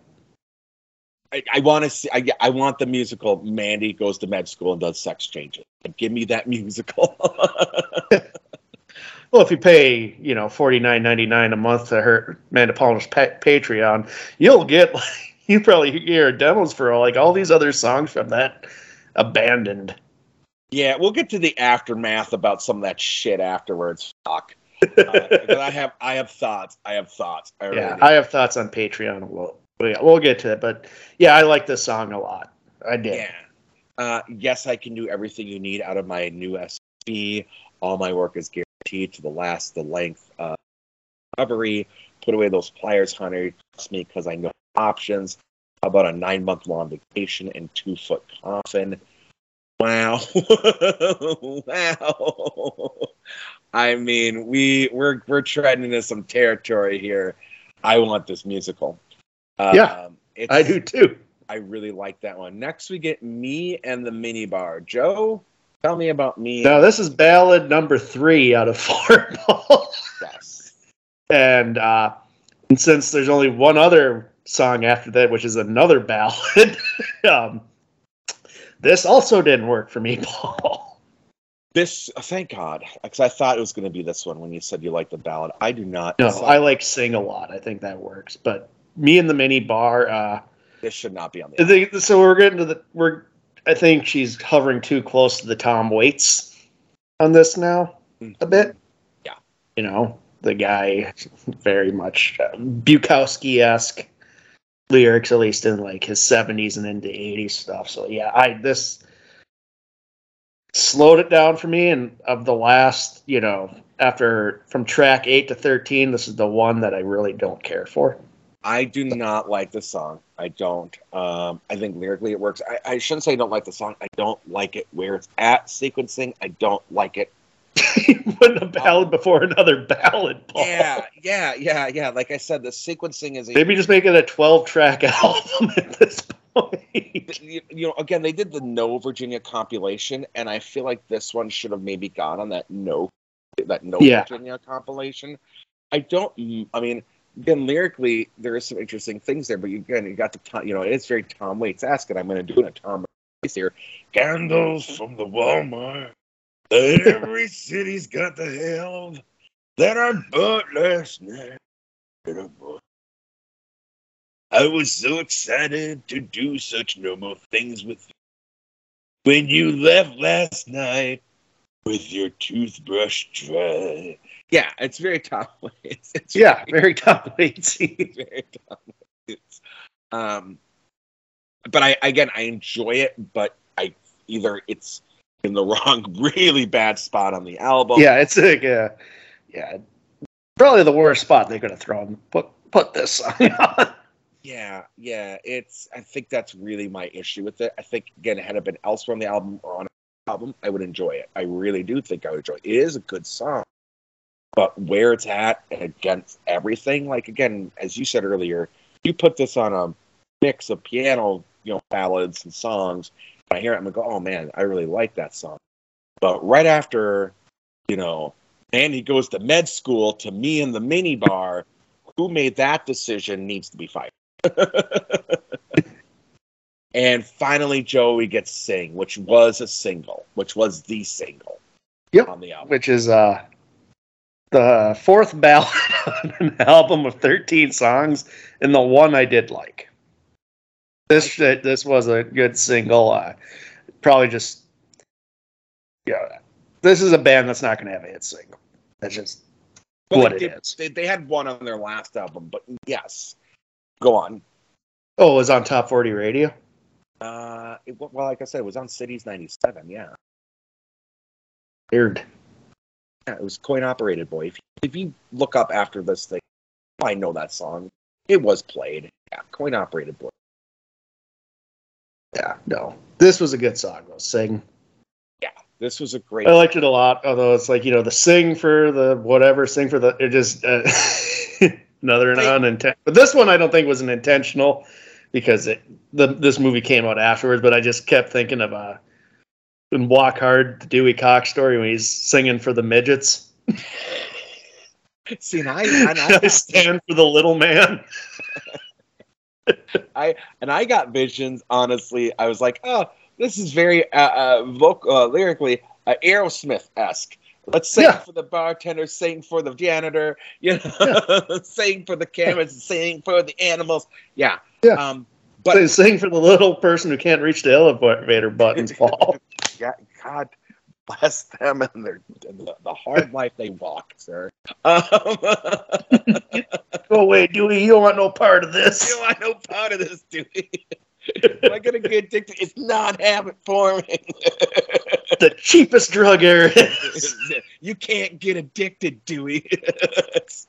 I, I want to see I, I want the musical mandy goes to med school and does sex changes Like, give me that musical Well, if you pay you know forty nine ninety nine a month to her Amanda Palmer's pa- Patreon, you'll get like you probably hear demos for like all these other songs from that abandoned. Yeah, we'll get to the aftermath about some of that shit afterwards. Fuck. Uh, I have I have thoughts. I have thoughts. I Yeah, do. I have thoughts on Patreon. We'll yeah, we'll get to it, but yeah, I like this song a lot. I did. yeah. Uh, yes, I can do everything you need out of my new SB. All my work is guaranteed to the last, the length, recovery. put away those pliers, honey. Trust me, because I know options. How about a nine month long vacation and two foot coffin? Wow. wow. I mean, we we're we're treading into some territory here. I want this musical. Yeah, Um, it's, I do too. I really like that one. Next, we get me and the minibar. Joe, tell me about me. Now this is ballad number three out of four. Yes. and uh, and since there's only one other song after that, which is another ballad, um, this also didn't work for me, Paul. This, thank God, because I thought it was going to be this one when you said you like the ballad. I do not. No, I like sing a lot. I think that works. But me and the mini bar. Uh, this should not be on the. so we're getting to the we're. I think she's hovering too close to the Tom Waits on this now a bit. Yeah. You know, the guy very much uh, Bukowski esque lyrics, at least in like his 70s and into 80s stuff. So, yeah, I this slowed it down for me. And of the last, you know, after from track 8 to 13, this is the one that I really don't care for. I do not like the song. I don't. Um, I think lyrically it works. I, I shouldn't say I don't like the song. I don't like it where it's at sequencing. I don't like it. Putting a ballad before another ballad, Paul. Yeah, yeah, yeah, yeah. Like I said, the sequencing is a Maybe just make it a 12 track album at this point. you, you know, again, they did the No Virginia compilation, and I feel like this one should have maybe gone on that No, that No Yeah. Virginia compilation. I don't. I mean, again, lyrically, there is some interesting things there, but you, again, you got the Tom, you know, it's very Tom Waits esque, and I'm going to do it a Tom Waits here. Candles from the Walmart every city's got the hell that I bought last night. That I bought. I was so excited to do such normal things with you. When you left last night with your toothbrush dry. Yeah, it's very Tom Waits. It's Yeah, very Tom Waitsy. very Tom Waits. Um, but I again I enjoy it, but I either it's in the wrong, really bad spot on the album. Yeah, it's like yeah, yeah, probably the worst spot they could have thrown put put this song on. Yeah, yeah. It's I think that's really my issue with it. I think again, had it been elsewhere on the album or on an album, I would enjoy it. I really do think I would enjoy it. It is a good song. But where it's at against everything, like again, as you said earlier, you put this on a mix of piano, you know, ballads and songs, and I hear it, I'm gonna go, Oh man, I really like that song. But right after, you know, and he goes to med school to me in the minibar, who made that decision needs to be fired. and finally, Joey gets Sing, which was a single, which was the single Yep. on the album. which is uh the fourth ballad on an album of 13 songs and the one I did like. This this was a good single. Uh, probably just yeah. This is a band that's not going to have a hit single. That's just But what they it is. They, they had one on their last album, but yes. Go on. oh, it was on Top 40 Radio. Uh, it, well, like I said, it was on Cities 97, yeah. Weird. Yeah, it was coin operated, boy. If, if you look up after this thing, I know that song. It was played. Yeah, coin operated, boy. Yeah, no. This was a good song though. Sing. Yeah, this was a great. I liked it a lot, although it's like you know the sing for the whatever, sing for the it just uh, another They- unintentional. But this one I don't think was an intentional because it the this movie came out afterwards. But I just kept thinking of uh, in Walk Hard, the Dewey Cox story when he's singing for the midgets. See, and I, and I, I stand for the little man. I and I got visions. Honestly, I was like, oh, this is very uh, uh, voc- uh lyrically uh, Aerosmith esque. Let's sing Yeah. for the bartender, sing for the janitor, you know, sing for the cameras, sing for the animals. Yeah, Yeah. Um, but sing for the little person who can't reach the elevator buttons. Paul. God bless them and their and the, the hard life they walk, sir. Um, Go away, Dewey. You don't want no part of this. you don't want no part of this, Dewey. Am I gonna get addicted? It's not habit forming. the cheapest drug ever. you can't get addicted, Dewey. So,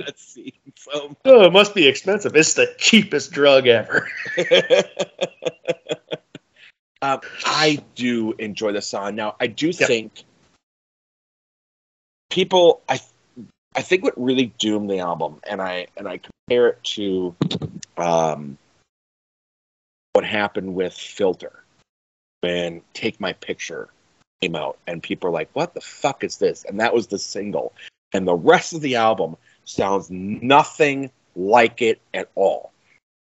let's see. So Oh, it must be expensive. It's the cheapest drug ever. Um, I do enjoy the song. Now, I do Yep. think people. I I think what really doomed the album, and I and I compare it to um, what happened with Filter when Take My Picture came out, and people are like, "What the fuck is this?" And that was the single, and the rest of the album sounds nothing like it at all.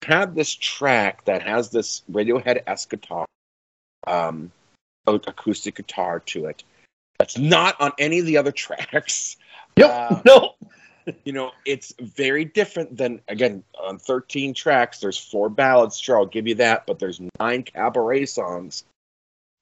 Had this track that has this Radiohead esque guitar, um, acoustic guitar to it. That's not on any of the other tracks. Yep. Uh, no. you know, it's very different than again on 13 tracks. There's four ballads, sure, I'll give you that, but there's nine cabaret songs.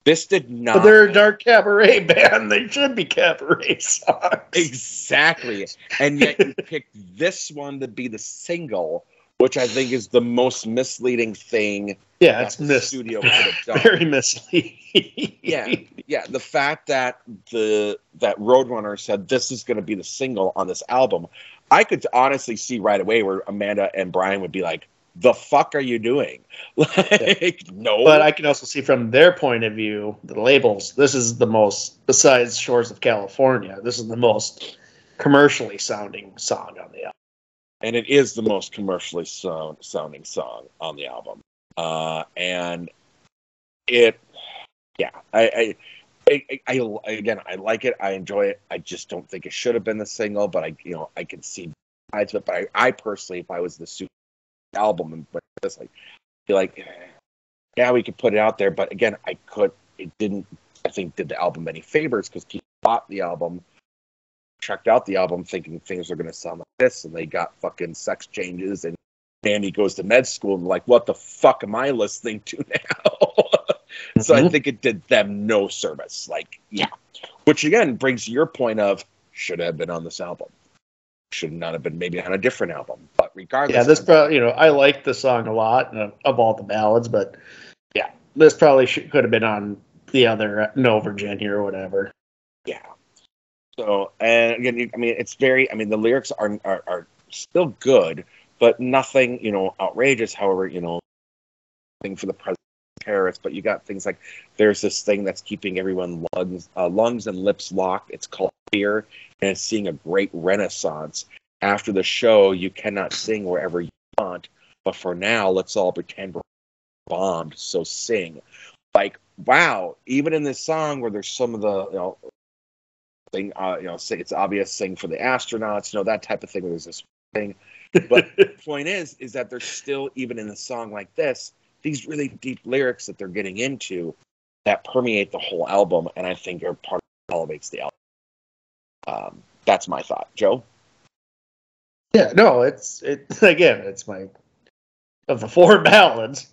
This did not. But they're a dark cabaret band. They should be cabaret songs. exactly, and yet you picked this one to be the single, which I think is the most misleading thing Yeah, it's the mis- studio could have done. very misleading. yeah, yeah. The fact that the that Roadrunner said this is going to be the single on this album, I could honestly see right away where Amanda and Brian would be like, "The fuck are you doing?" Like, no. But I can also see from their point of view, the labels, this is the most, besides Shores of California, this is the most commercially sounding song on the album. And it is the most commercially sound, sounding song on the album. Uh, and it, yeah, I, I, I, I, again, I like it. I enjoy it. I just don't think it should have been the single, but I, you know, I can see sides of it. But I, I personally, if I was the super album and but this, like, be like, eh, yeah, we could put it out there, but again, I could. It didn't. I think did the album any favors because people bought the album checked out the album thinking things are going to sound like this, and they got fucking sex changes, and Andy goes to med school and like, what the fuck am I listening to now? so I Mhm. think it did them no service. Like, yeah, which again brings your point of should have been on this album, should not have been maybe on a different album, but regardless, Yeah, this probably, you know, I like the song a lot of, of all the ballads, but yeah, this probably should, could have been on the other uh, No Virginia or whatever. Yeah. So, and again, I mean, it's very. I mean, the lyrics are are, are still good, but nothing, you know, outrageous. However, you know, thing for the president terrorists. But you got things like there's this thing that's keeping everyone lungs, uh, lungs and lips locked. It's called fear, and it's seeing a great renaissance. After the show, you cannot sing wherever you want, but for now, let's all pretend we're bombed. So sing, like wow. Even in this song where there's some of the you know thing, uh, you know, it's obvious thing for the astronauts, you know, that type of thing. There's this thing, but the point is, is that there's still even in a song like this, these really deep lyrics that they're getting into that permeate the whole album, and I think are part of what elevates the album. Um, that's my thought, Joe. Yeah, no, it's it again. It's my of the four ballads.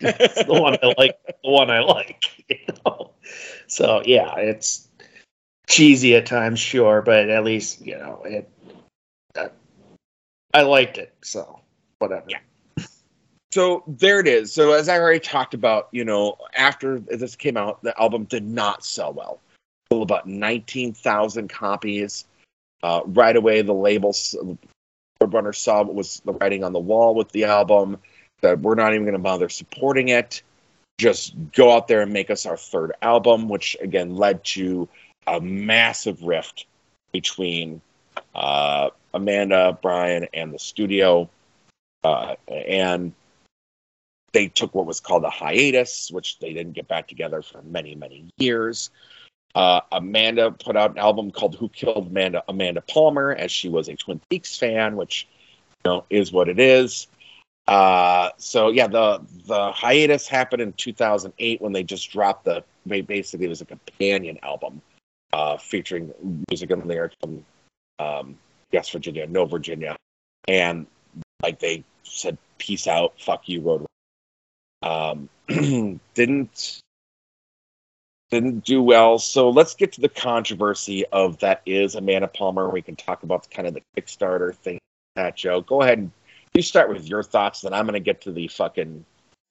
it's the one I like. The one I like. You know? So yeah, it's cheesy at times, sure, but at least you know it. Uh, I liked it, so whatever. Yeah. So there it is. So as I already talked about, you know, after this came out, the album did not sell well. Sold about nineteen thousand copies. Uh, right away, the labels, Roadrunner saw what was the writing on the wall with the album. That we're not even going to bother supporting it. Just go out there and make us our third album, which again led to a massive rift between uh, Amanda, Brian, and the studio. Uh, and they took what was called a hiatus, which they didn't get back together for many, many years. Uh, Amanda put out an album called "Who Killed Amanda?" Amanda Palmer, as she was a Twin Peaks fan, which you know is what it is. Uh, so yeah, the the hiatus happened in 2008 when they just dropped the basically it was a companion album uh, featuring music and lyrics from um, Yes Virginia, No Virginia, and like they said, peace out, fuck you, Road. Um, didn't didn't do well. So let's get to the controversy of that is Amanda Palmer. We can talk about kind of the Kickstarter thing. That Joe, go ahead and you start with your thoughts. Then I'm going to get to the fucking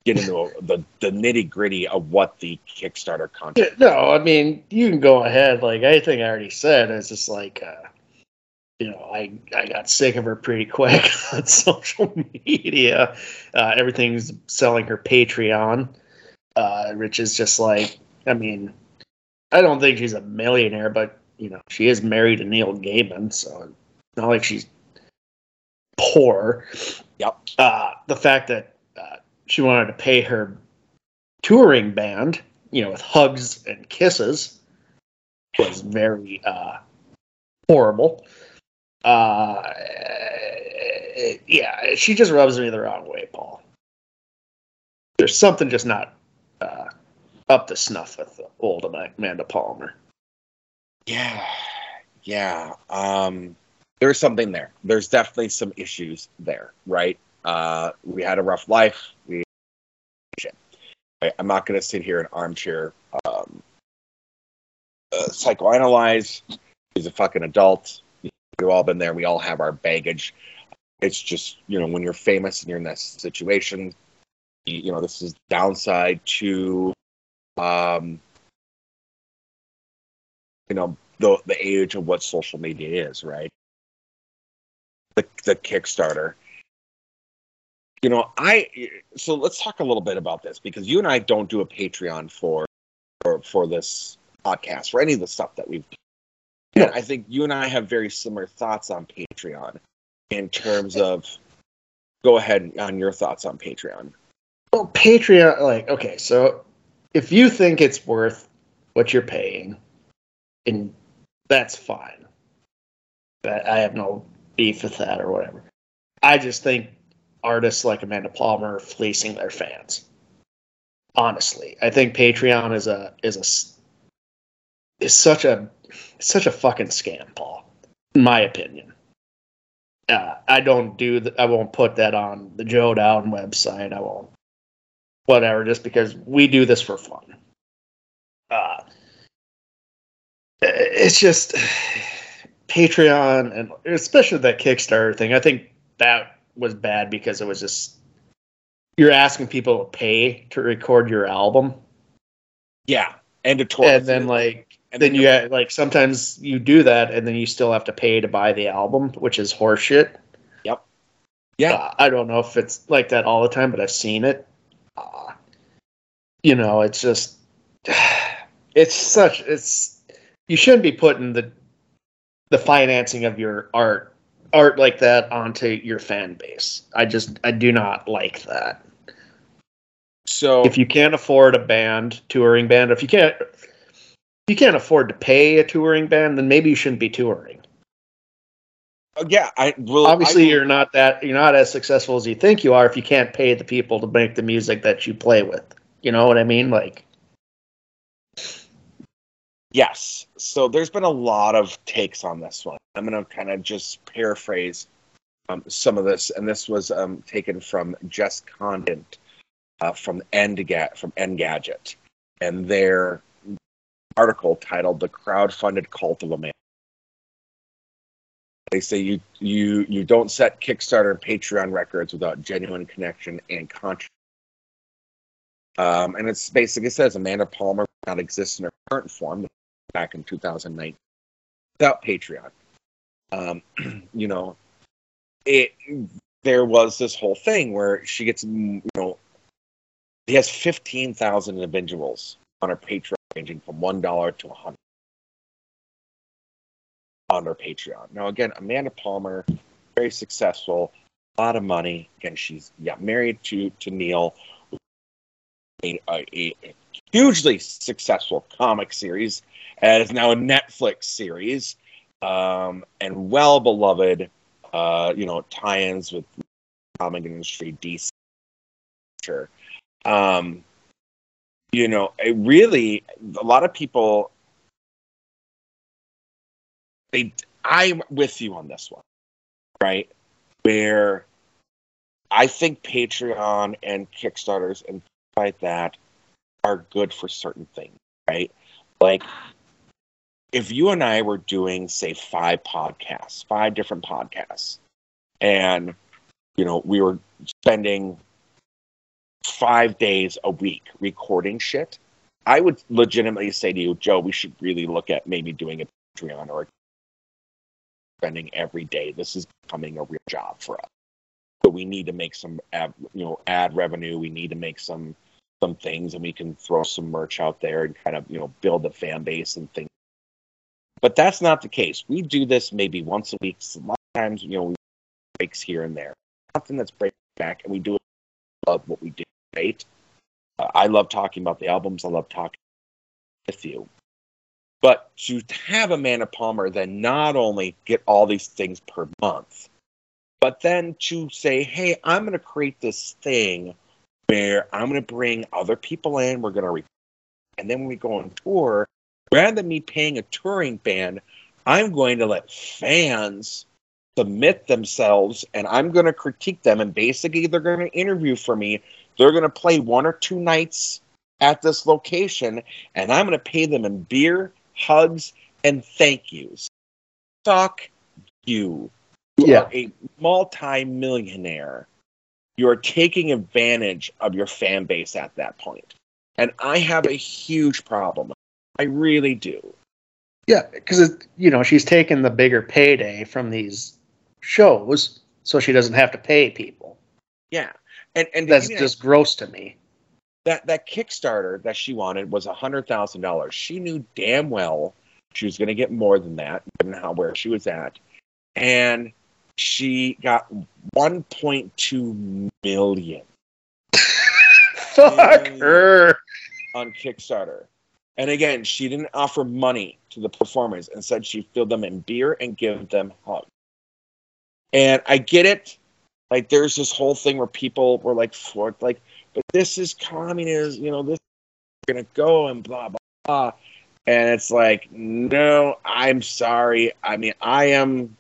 get into the the nitty gritty of what the Kickstarter content. Yeah, no, I mean you can go ahead. Like I think I already said, it's just like uh, you know, I, I got sick of her pretty quick on social media. Uh, everything's selling her Patreon, uh, which is just like, I mean, I don't think she's a millionaire, but you know, she is married to Neil Gaiman, so not like she's poor. Yep. Uh, the fact that she wanted to pay her touring band, you know, with hugs and kisses, was very uh, horrible. Uh, yeah, she just rubs me the wrong way, Paul. There's something just not uh, up to snuff with old Amanda Palmer. Yeah, yeah. Um, there's something there. There's definitely some issues there, right? Uh, we had a rough life. We, I'm not going to sit here in armchair um, uh, psychoanalyze. He's a fucking adult. We've all been there. We all have our baggage. It's just you know when you're famous and you're in that situation, you, know this is downside to, um, you know the the age of what social media is, right? The the Kickstarter. You know, I so let's talk a little bit about this because you and I don't do a Patreon for for for this podcast for any of the stuff that we've done. And I think you and I have very similar thoughts on Patreon in terms of go ahead on your thoughts on Patreon. Well, Patreon, like, okay, so if you think it's worth what you're paying, and that's fine. But I have no beef with that or whatever. I just think artists like Amanda Palmer fleecing their fans. Honestly, I think Patreon is a is a is such a such a fucking scam, Paul. In my opinion. Uh, I don't do I won't put that on the Joe Down website. I won't whatever just because we do this for fun. Uh, it's just Patreon and especially that Kickstarter thing. I think that was bad because it was just you're asking people to pay to record your album. Yeah, and to tour, and then like and then, then you have, like sometimes you do that and then you still have to pay to buy the album, which is horseshit. Yep. Yeah. Uh, I don't know if it's like that all the time, but I've seen it. Uh, you know, it's just it's such it's you shouldn't be putting the the financing of your art art like that onto your fan base. I just I do not like that. So if you can't afford a band, touring band, if you can't if you can't afford to pay a touring band, then maybe you shouldn't be touring. Uh, yeah, I well, obviously I, you're not that you're not as successful as you think you are if you can't pay the people to make the music that you play with. You know what I mean? Like Yes. So there's been a lot of takes on this one. I'm going to kind of just paraphrase um, some of this, and this was um, taken from Jess Conditt uh, from Engadget, from Engadget, and their article titled "The Crowdfunded Cult of a Man." They say you you you don't set Kickstarter and Patreon records without genuine connection and conscience. Um, and it's basically says Amanda Palmer not exist in her current form back in 2009 without Patreon. Um, you know, it there was this whole thing where she gets, you know, he has 15,000 individuals on her Patreon, ranging from one dollar to a hundred on her Patreon. Now, again, Amanda Palmer, very successful, a lot of money. Again, she's yeah married to to Neil, a, a, a hugely successful comic series and it's now a Netflix series, um, and well beloved. Uh, you know, tie-ins with comic industry, DC. Sure. Um, you know, it really a lot of people. They, I'm with you on this one, right? Where I think Patreon and Kickstarters and like that are good for certain things, right? Like if you and I were doing, say, five podcasts, five different podcasts, and you know, we were spending five days a week recording shit, I would legitimately say to you, Joe, we should really look at maybe doing a Patreon or spending every day. This is becoming a real job for us. So we need to make some ad, you know ad revenue. We need to make some some things, and we can throw some merch out there and kind of you know build a fan base and things. But that's not the case. We do this maybe once a week. Sometimes you know we breaks here and there. Something that's breaking back, and we do love what we do. Right? Uh, I love talking about the albums. I love talking with you. But to have Amanda Palmer then not only get all these things per month, but then to say, hey, I'm going to create this thing where I'm going to bring other people in. We're going to, and then when we go on tour, rather than me paying a touring band, I'm going to let fans submit themselves and I'm going to critique them. And basically, they're going to interview for me. They're going to play one or two nights at this location, and I'm going to pay them in beer, hugs, and thank yous. Fuck you. You Yeah. are a multi-millionaire. You are taking advantage of your fan base at that point. And I have a huge problem. I really do. Yeah, because you know she's taking the bigger payday from these shows, so she doesn't have to pay people. Yeah. And and That's just gross to me. that that Kickstarter that she wanted was a hundred thousand dollars. She knew damn well she was going to get more than that, given how where she was at, and she got one point two million Fuck her. on Kickstarter. And again, she didn't offer money to the performers said she filled them in beer and give them hugs. And I get it. Like there's this whole thing where people were like for like, but this is communism, you know, this is gonna go and blah blah blah. And it's like, no, I'm sorry. I mean, I am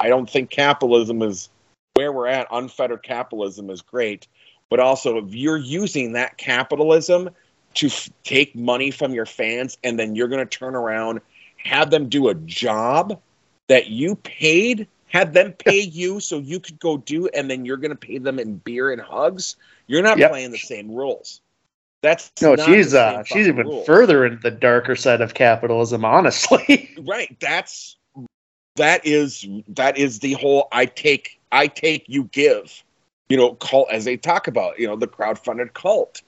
I don't think capitalism is where we're at. Unfettered capitalism is great. But also if you're using that capitalism to f- take money from your fans and then you're going to turn around have them do a job that you paid have them pay you so you could go do and then you're going to pay them in beer and hugs you're not Yep. playing the same rules that's No, she's uh she's even rules. further into the darker side of capitalism, honestly. right that's that is that is the whole i take i take you give you know cult as they talk about you know the crowdfunded cult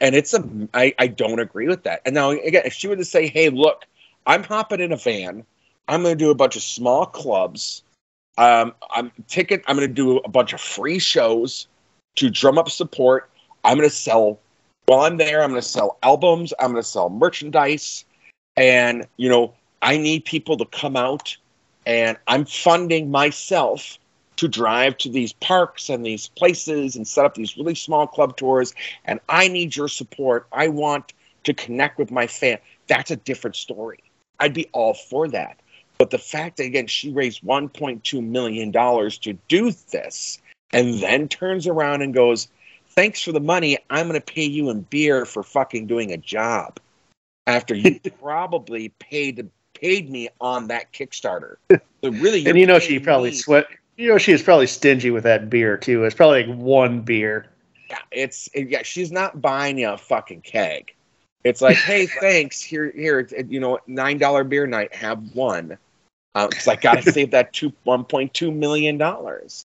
and it's a i, I don't agree with that. And now again if she were to say hey look i'm hopping in a van. I'm going to do a bunch of small clubs. Um, i'm ticket i'm going to do a bunch of free shows to drum up support. I'm going to sell while i'm there i'm going to sell albums. I'm going to sell merchandise. And you know i need people to come out and i'm funding myself to drive to these parks and these places and set up these really small club tours. And i need your support. I want to connect with my fan. That's a different story. I'd be all for that. But the fact that again she raised 1.2 million dollars to do this and then turns around and goes thanks for the money. I'm going to pay you in beer for fucking doing a job. After you probably paid paid me on that kickstarter. So really and you're know she probably sweat you know she was probably stingy with that beer too. It's probably like one beer. Yeah, it's it- yeah. She's not buying you a fucking keg. It's like, hey, thanks. Here, here. You know, nine dollar beer night. Have one. Because I got to save that two one point two million dollars.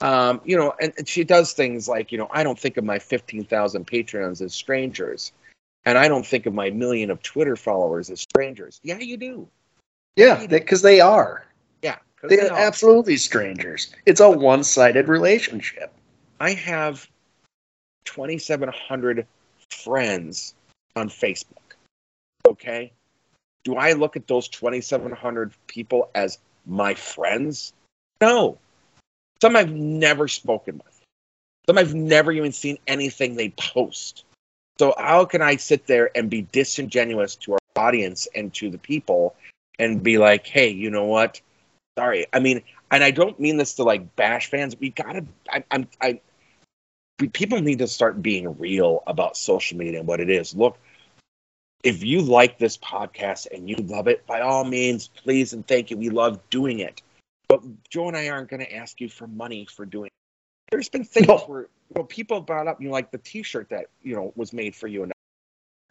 Um, you know, and, and she does things like, you know, I don't think of my fifteen thousand patrons as strangers, and I don't think of my million of Twitter followers as strangers. Yeah, you do. Yeah, because they are. Yeah, they are. absolutely strangers. It's a one-sided relationship. I have 2,700 friends on Facebook. Okay. Do I look at those 2,700 people as my friends? No. Some I've never spoken with. Some I've never even seen anything they post. So how can I sit there and be disingenuous to our audience and to the people and be like, hey, you know what? Sorry. I mean, and I don't mean this to like bash fans. We gotta. I, I'm. I. we- People need to start being real about social media and what it is. Look, if you like this podcast and you love it, by all means, please and thank you. We love doing it. But Joe and I aren't going to ask you for money for doing it. There's been things No. where you know, people brought up, you know, like the T-shirt that you know was made for you, and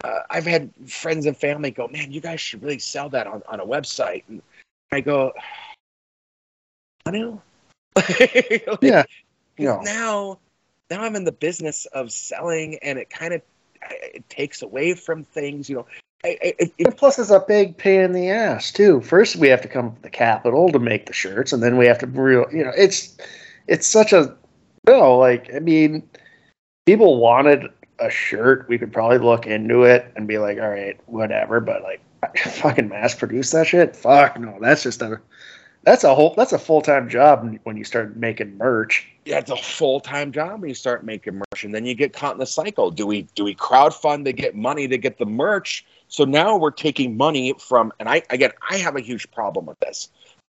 uh, I've had friends and family go, "Man, you guys should really sell that on, on a website." And I go, want to. yeah. No. now now i'm in the business of selling and it kind of it takes away from things you know I, I, it, it- And plus, it's a big pain in the ass too. First, we have to come to the capital to make the shirts, and then we have to real. You know, it's it's such a you no. Like, I mean, people wanted a shirt. We could probably look into it and be like, all right, whatever. But like, fucking mass produce that shit. Fuck no. That's just a that's a whole that's a full time job when you start making merch. yeah, it's a full time job when you start making merch, and then you get caught in the cycle. Do we do we crowdfund to get money to get the merch? So now we're taking money from, and I again, I have a huge problem with this.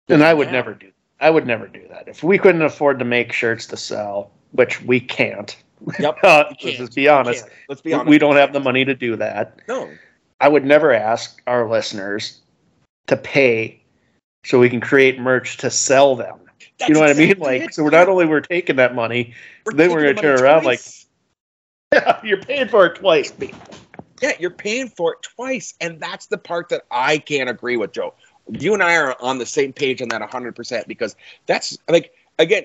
And I would Now- never do. I would never do that if we couldn't afford to make shirts to sell, which we can't. Yep, Uh, let's can't. just be honest. Let's be honest. We don't have the money to do that. No, I would never ask our listeners to pay so we can create merch to sell them. That's you know what I mean? Like, it. so we're not only we're taking that money, then we're gonna turn around like- twice. you're paying for it twice. Yeah, you're paying for it twice. And that's the part that I can't agree with, Joe. You and I are on the same page on that 100% because that's like, again,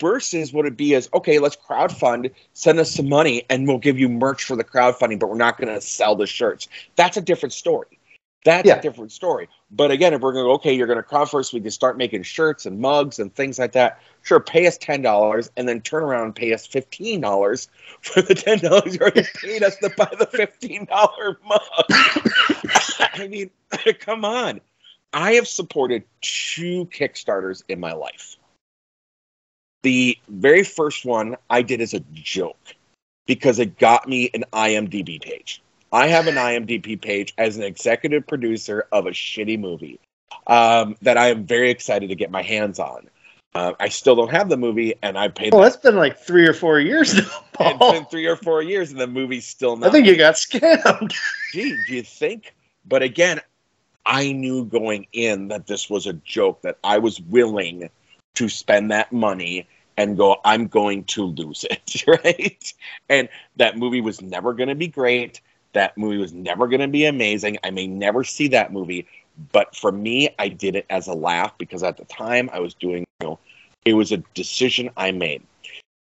versus what it'd be is okay, let's crowdfund, send us some money, and we'll give you merch for the crowdfunding, but we're not going to sell the shirts. That's a different story. That's Yeah. a different story. But again, if we're going to, go, okay, you're going to crowd first, we can start making shirts and mugs and things like that. Sure, pay us $10 and then turn around and pay us $15 for the $10 you already paid us to buy the $15 mug. I mean, come on. I have supported two Kickstarters in my life. The very first one I did as a joke because it got me an IMDb page. I have an IMDb page as an executive producer of a shitty movie um, that I am very excited to get my hands on. Uh, I still don't have the movie, and I paid. Well, that's been like three or four years now. it's Paul. been three or four years, and the movie's still not. I think you got scammed. Gee, do you think? But again, I knew going in that this was a joke, that I was willing to spend that money and go, I'm going to lose it, right? And that movie was never going to be great. That movie was never going to be amazing. I may never see that movie. But for me, I did it as a laugh because at the time I was doing, you know, it was a decision I made.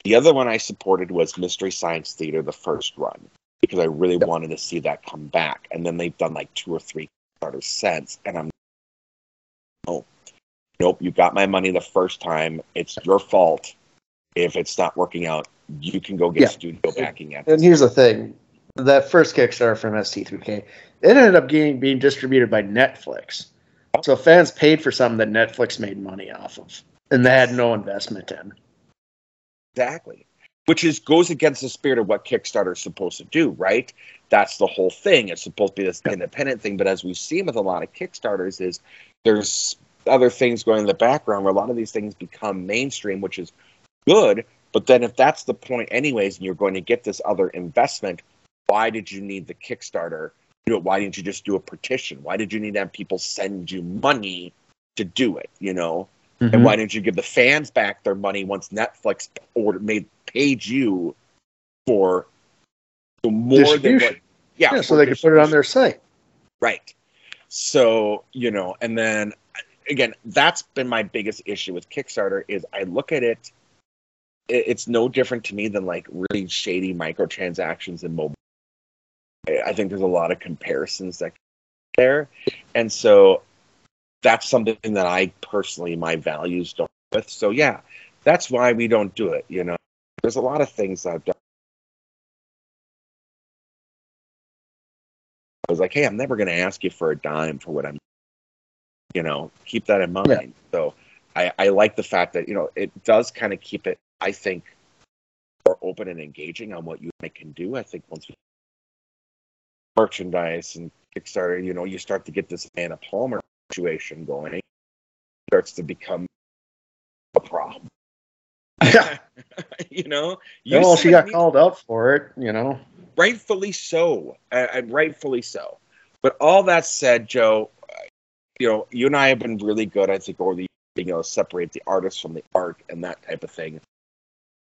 The other one I supported was Mystery Science Theater, the first run because I really wanted to see that come back. And then they've done like two or three starters since, and I'm oh, nope, you got my money the first time. It's your fault if it's not working out. You can go get Yeah. studio backing at And here's the thing: that first Kickstarter from MST3K, it ended up getting being distributed by Netflix. So fans paid for something that Netflix made money off of, and they had no investment in. Exactly. Which is goes against the spirit of what Kickstarter is supposed to do, right? That's the whole thing. It's supposed to be this independent thing, but as we've seen with a lot of Kickstarters, is there's other things going in the background where a lot of these things become mainstream, which is good. But then if that's the point anyways, and you're going to get this other investment, why did you need the Kickstarter? You know, why didn't you just do a petition? Why did you need to have people send you money to do it? You know? Mm-hmm. And why didn't you give the fans back their money once Netflix ordered made paid you for the more than what? Yeah, Yeah, so they could put it on their site. right. So you know, and then again, that's been my biggest issue with Kickstarter is I look at it. it- It's no different to me than like really shady microtransactions in mobile. I think there's a lot of comparisons that there, and so that's something that I personally my values don't with. So yeah, that's why we don't do it. You know, there's a lot of things I've done. I was like, hey, I'm never going to ask you for a dime for what I'm. You know, keep that in mind. Yeah. So I, I like the fact that you know it does kind of keep it. I think more open and engaging on what you can do. I think once we merchandise and Kickstarter, you know, you start to get this Anna Palmer situation going, it starts to become a problem. Yeah. you know, you well, she got called out for it. You know. rightfully so, and rightfully so. But all that said, Joe, uh, you know, you and I have been really good, I think, over the able to separate the artist from the art and that type of thing.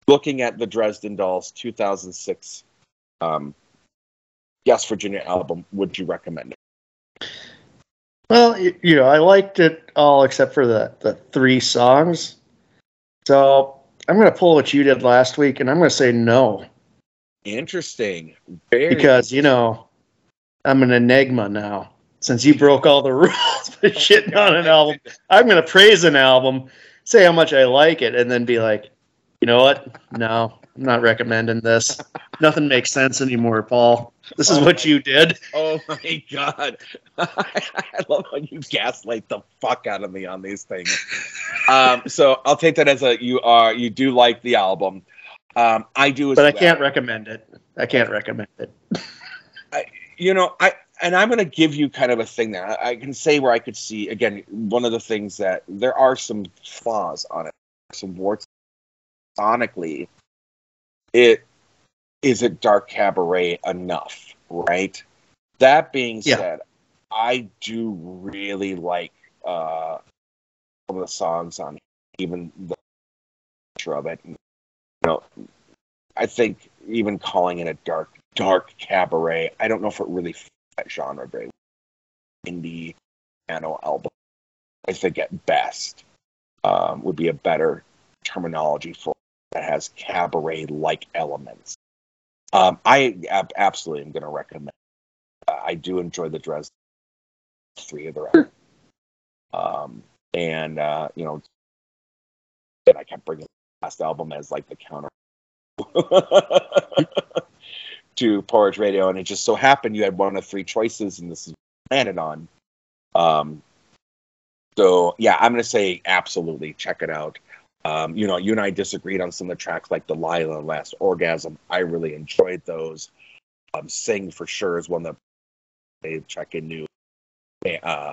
Looking at the Dresden Dolls 2006 um, Yes Virginia album, would you recommend it? Well, you know, I liked it all except for the the three songs. So I'm going to pull what you did last week, and I'm going to say no Interesting. Very because you know I'm an enigma now. Since you broke all the rules for shitting on an album, I'm going to praise an album, say how much I like it, and then be like, you know what? No, I'm not recommending this. Nothing makes sense anymore, Paul. This is what you did. Oh my god. I love how you gaslight the fuck out of me on these things. Um, so I'll take that as a you are you do like the album. Um, I do as But I well. can't recommend it. I can't recommend it. you know, I and I'm going to give you kind of a thing that I, I can say where I could see again one of the things that there are some flaws on it, some warts sonically. It is it dark cabaret enough, right? That being Yeah. said, I do really like uh, some of the songs on even the of it. You know, I think even calling it a dark dark cabaret, I don't know if it really fits that genre very well. Indie piano album, I think at best um, would be a better terminology for that has cabaret like elements. Um, I ab- absolutely am going to recommend. Uh, I do enjoy the Dresden three of the record. Um, and uh, you know, and I kept bringing the last album as like the counter to Porridge Radio, and it just so happened you had one of three choices, and this is landed on. Um, so yeah, I'm gonna say absolutely check it out. Um, you know, you and I disagreed on some of the tracks like Delilah and Last Orgasm. I really enjoyed those. Um, Sing for sure is one that they check in new. Uh,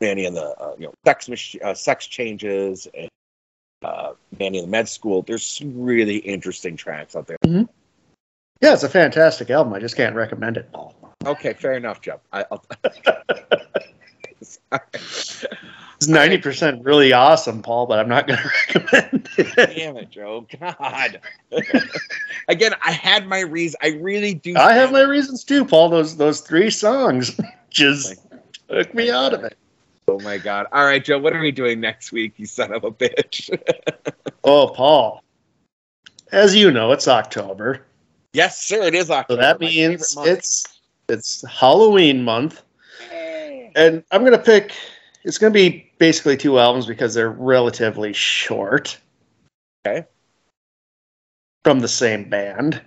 Manny and the uh, you know sex mach- uh, sex changes and uh, Manny and the med school. There's some really interesting tracks out there. Yeah, it's a fantastic album. I just can't recommend it. Okay, fair enough, Jeff. I, I'll, It's ninety percent really awesome, Paul, but I'm not going to recommend it. Damn it, Joe. God. Again, I had my reasons. I really do. I have my reasons too, Paul. Those those three songs just took me out of it. Oh my God. All right, Joe. What are we doing next week? You son of a bitch. Oh, Paul. As you know, it's October, yes, sir. It is October. so October. that means it's it's Halloween month, and I'm going to pick. It's going to be basically two albums because they're relatively short. Okay. From the same band,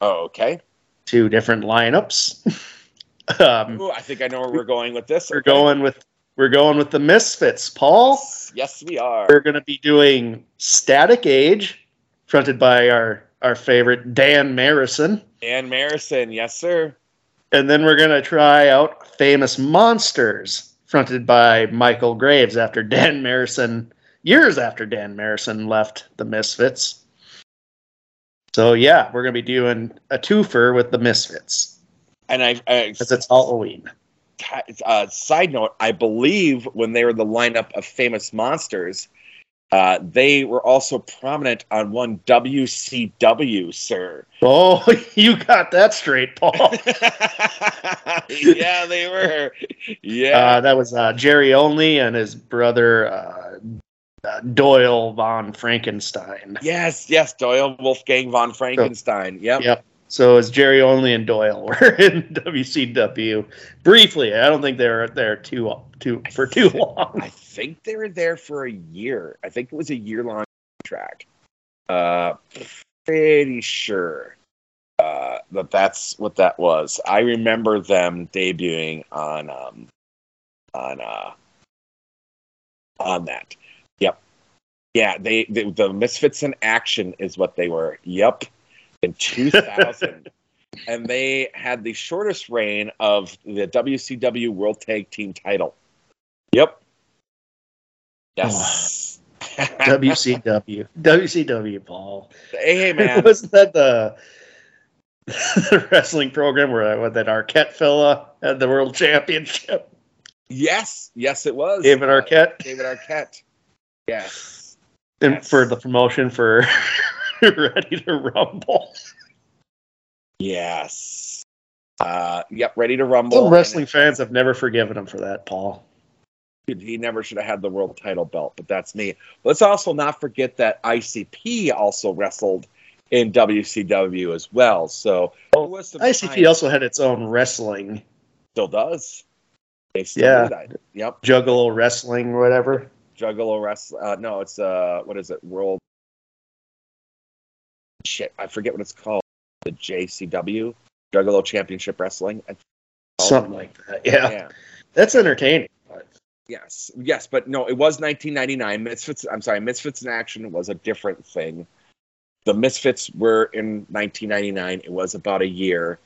Oh, okay. two different lineups. um, Ooh, I think I know where we're going with this. we're Okay. going with we're going with the Misfits, Paul. Yes, we are. We're going to be doing Static Age, fronted by our our favorite Dan Marison, Dan Marison. Yes, sir. and then we're going to try out Famous Monsters, fronted by Michael Graves after Dan Marison years after Dan Marison left the Misfits. So yeah, we're going to be doing a twofer with the Misfits And I, I because it's Halloween. uh, side note, I believe when they were the lineup of famous monsters, uh, they were also prominent on one WCW, sir. Oh, you got that straight, Paul. yeah, they were. Yeah. Uh, that was uh, Jerry Only and his brother uh, uh, Doyle von Frankenstein. yes, yes, Doyle Wolfgang von Frankenstein. Yep. Yep. So it's Jerry Only and Doyle were in WCW briefly. I don't think they were there too too for too long. I think they were there for a year. I think it was a year long contract. Uh, pretty sure uh, that that's what that was. I remember them debuting on um, on uh, on that. Yep. Yeah, they, they the Misfits in Action is what they were. Yep. In 2000. and they had the shortest reign of the WCW World Tag Team title. Yep. Yes. WCW, WCW, Paul. hey man. Wasn't that the, the wrestling program where what, that Arquette fella had the world championship? yes, yes, it was David Uh, Arquette, David Arquette. Yes. and yes. for the promotion for Ready to Rumble. Yes. Uh, yep. Ready to rumble. Some wrestling fans have never forgiven him for that, Paul. he never should have had the world title belt, but that's me. Let's also not forget that ICP also wrestled in WCW as well. So oh, ICP also had its own wrestling. Still does. They still yeah. do that. Yep. Juggalo wrestling, whatever. Juggalo wrestling. Uh, no, it's uh, what is it? World. Shit, I forget what it's called. The JCW Juggalo Championship Wrestling. Something like that. Yeah. yeah. That's entertaining. Yes, yes, but no, it was 1999. Misfits. I'm sorry, Misfits in Action was a different thing. The Misfits were in 1999. It was about a year,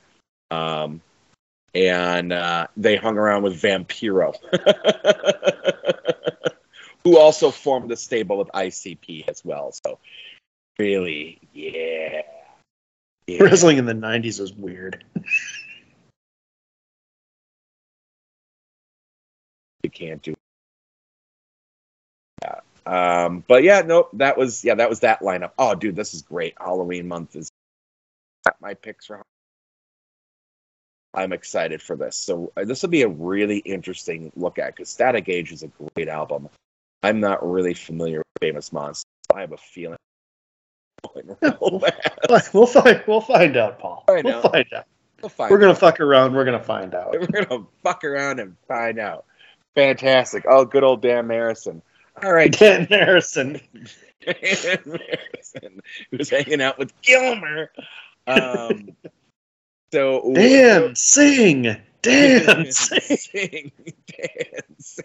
um, and uh, they hung around with Vampiro, who also formed a stable with ICP as well. So, really, yeah. yeah. Wrestling in the 90s was weird. you can't do yeah. Um, but yeah, nope, that was yeah, that was that lineup. Oh, dude, this is great. Halloween month is my picks for. I'm excited for this. So uh, this will be a really interesting look at because Static Age is a great album. I'm not really familiar with Famous Monsters. I have a feeling. we'll, we'll find we'll find out, Paul. Find we'll out. find out. We'll find we're gonna fuck around. We're gonna find out. We're gonna fuck around and find out. Fantastic. Oh, good old Dan Marison. All right. Dan Marison. Dan Marison. Who's hanging out with Gilmer. Um, so Dan, sing. Dan, sing. sing. Dan, sing.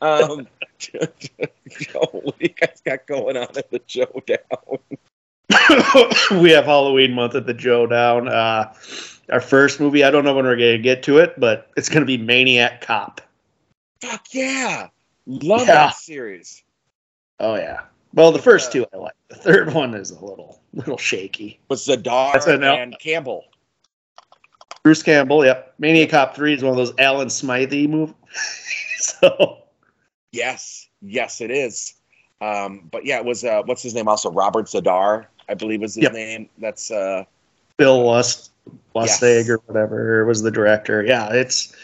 Um, what do you guys got going on at the Joe Down? we have Halloween month at the Joe Down. Uh, our first movie, I don't know when we're going to get to it, but it's going to be Maniac Cop. Fuck yeah. Love yeah. that series. Oh yeah. Well, the first two I like. The third one is a little little shaky. Was Z'Dar and Campbell. Bruce Campbell, yep. Maniac Cop 3 is one of those Alan Smithee movies. so Yes. Yes, it is. Um, but yeah, it was uh, what's his name also? Robert Z'Dar, I believe was his yep. name. That's uh Bill Lust Lustig yes. or whatever was the director. Yeah, it's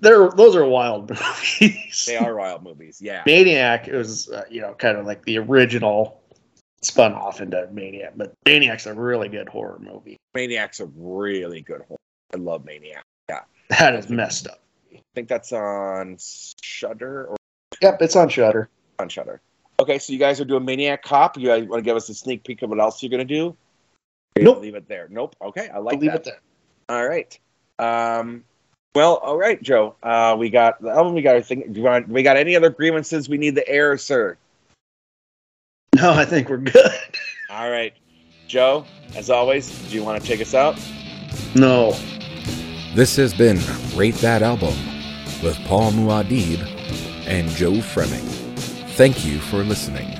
they're those are wild movies. They are wild movies. Yeah. Maniac it was uh, you know kind of like the original spun off into Maniac, but Maniac's a really good horror movie. Maniac's a really good horror. I love Maniac. Yeah. That is messed up. I think that's on Shudder or Yep, it's on Shudder. On Shudder. Okay, so you guys are doing Maniac Cop. You guys want to give us a sneak peek of what else you're gonna do? Nope. Leave it there. Nope. Okay, I like I'll leave that. it there. All right. Um, well, all right, Joe. Uh, we got the album. We got. I think. Do, want, we got any other grievances we need the air, sir? No, I think we're good. All right, Joe. As always, do you want to take us out? No. This has been Rate That Album with Paul Muad'Dib and Joe Fremming. Thank you for listening.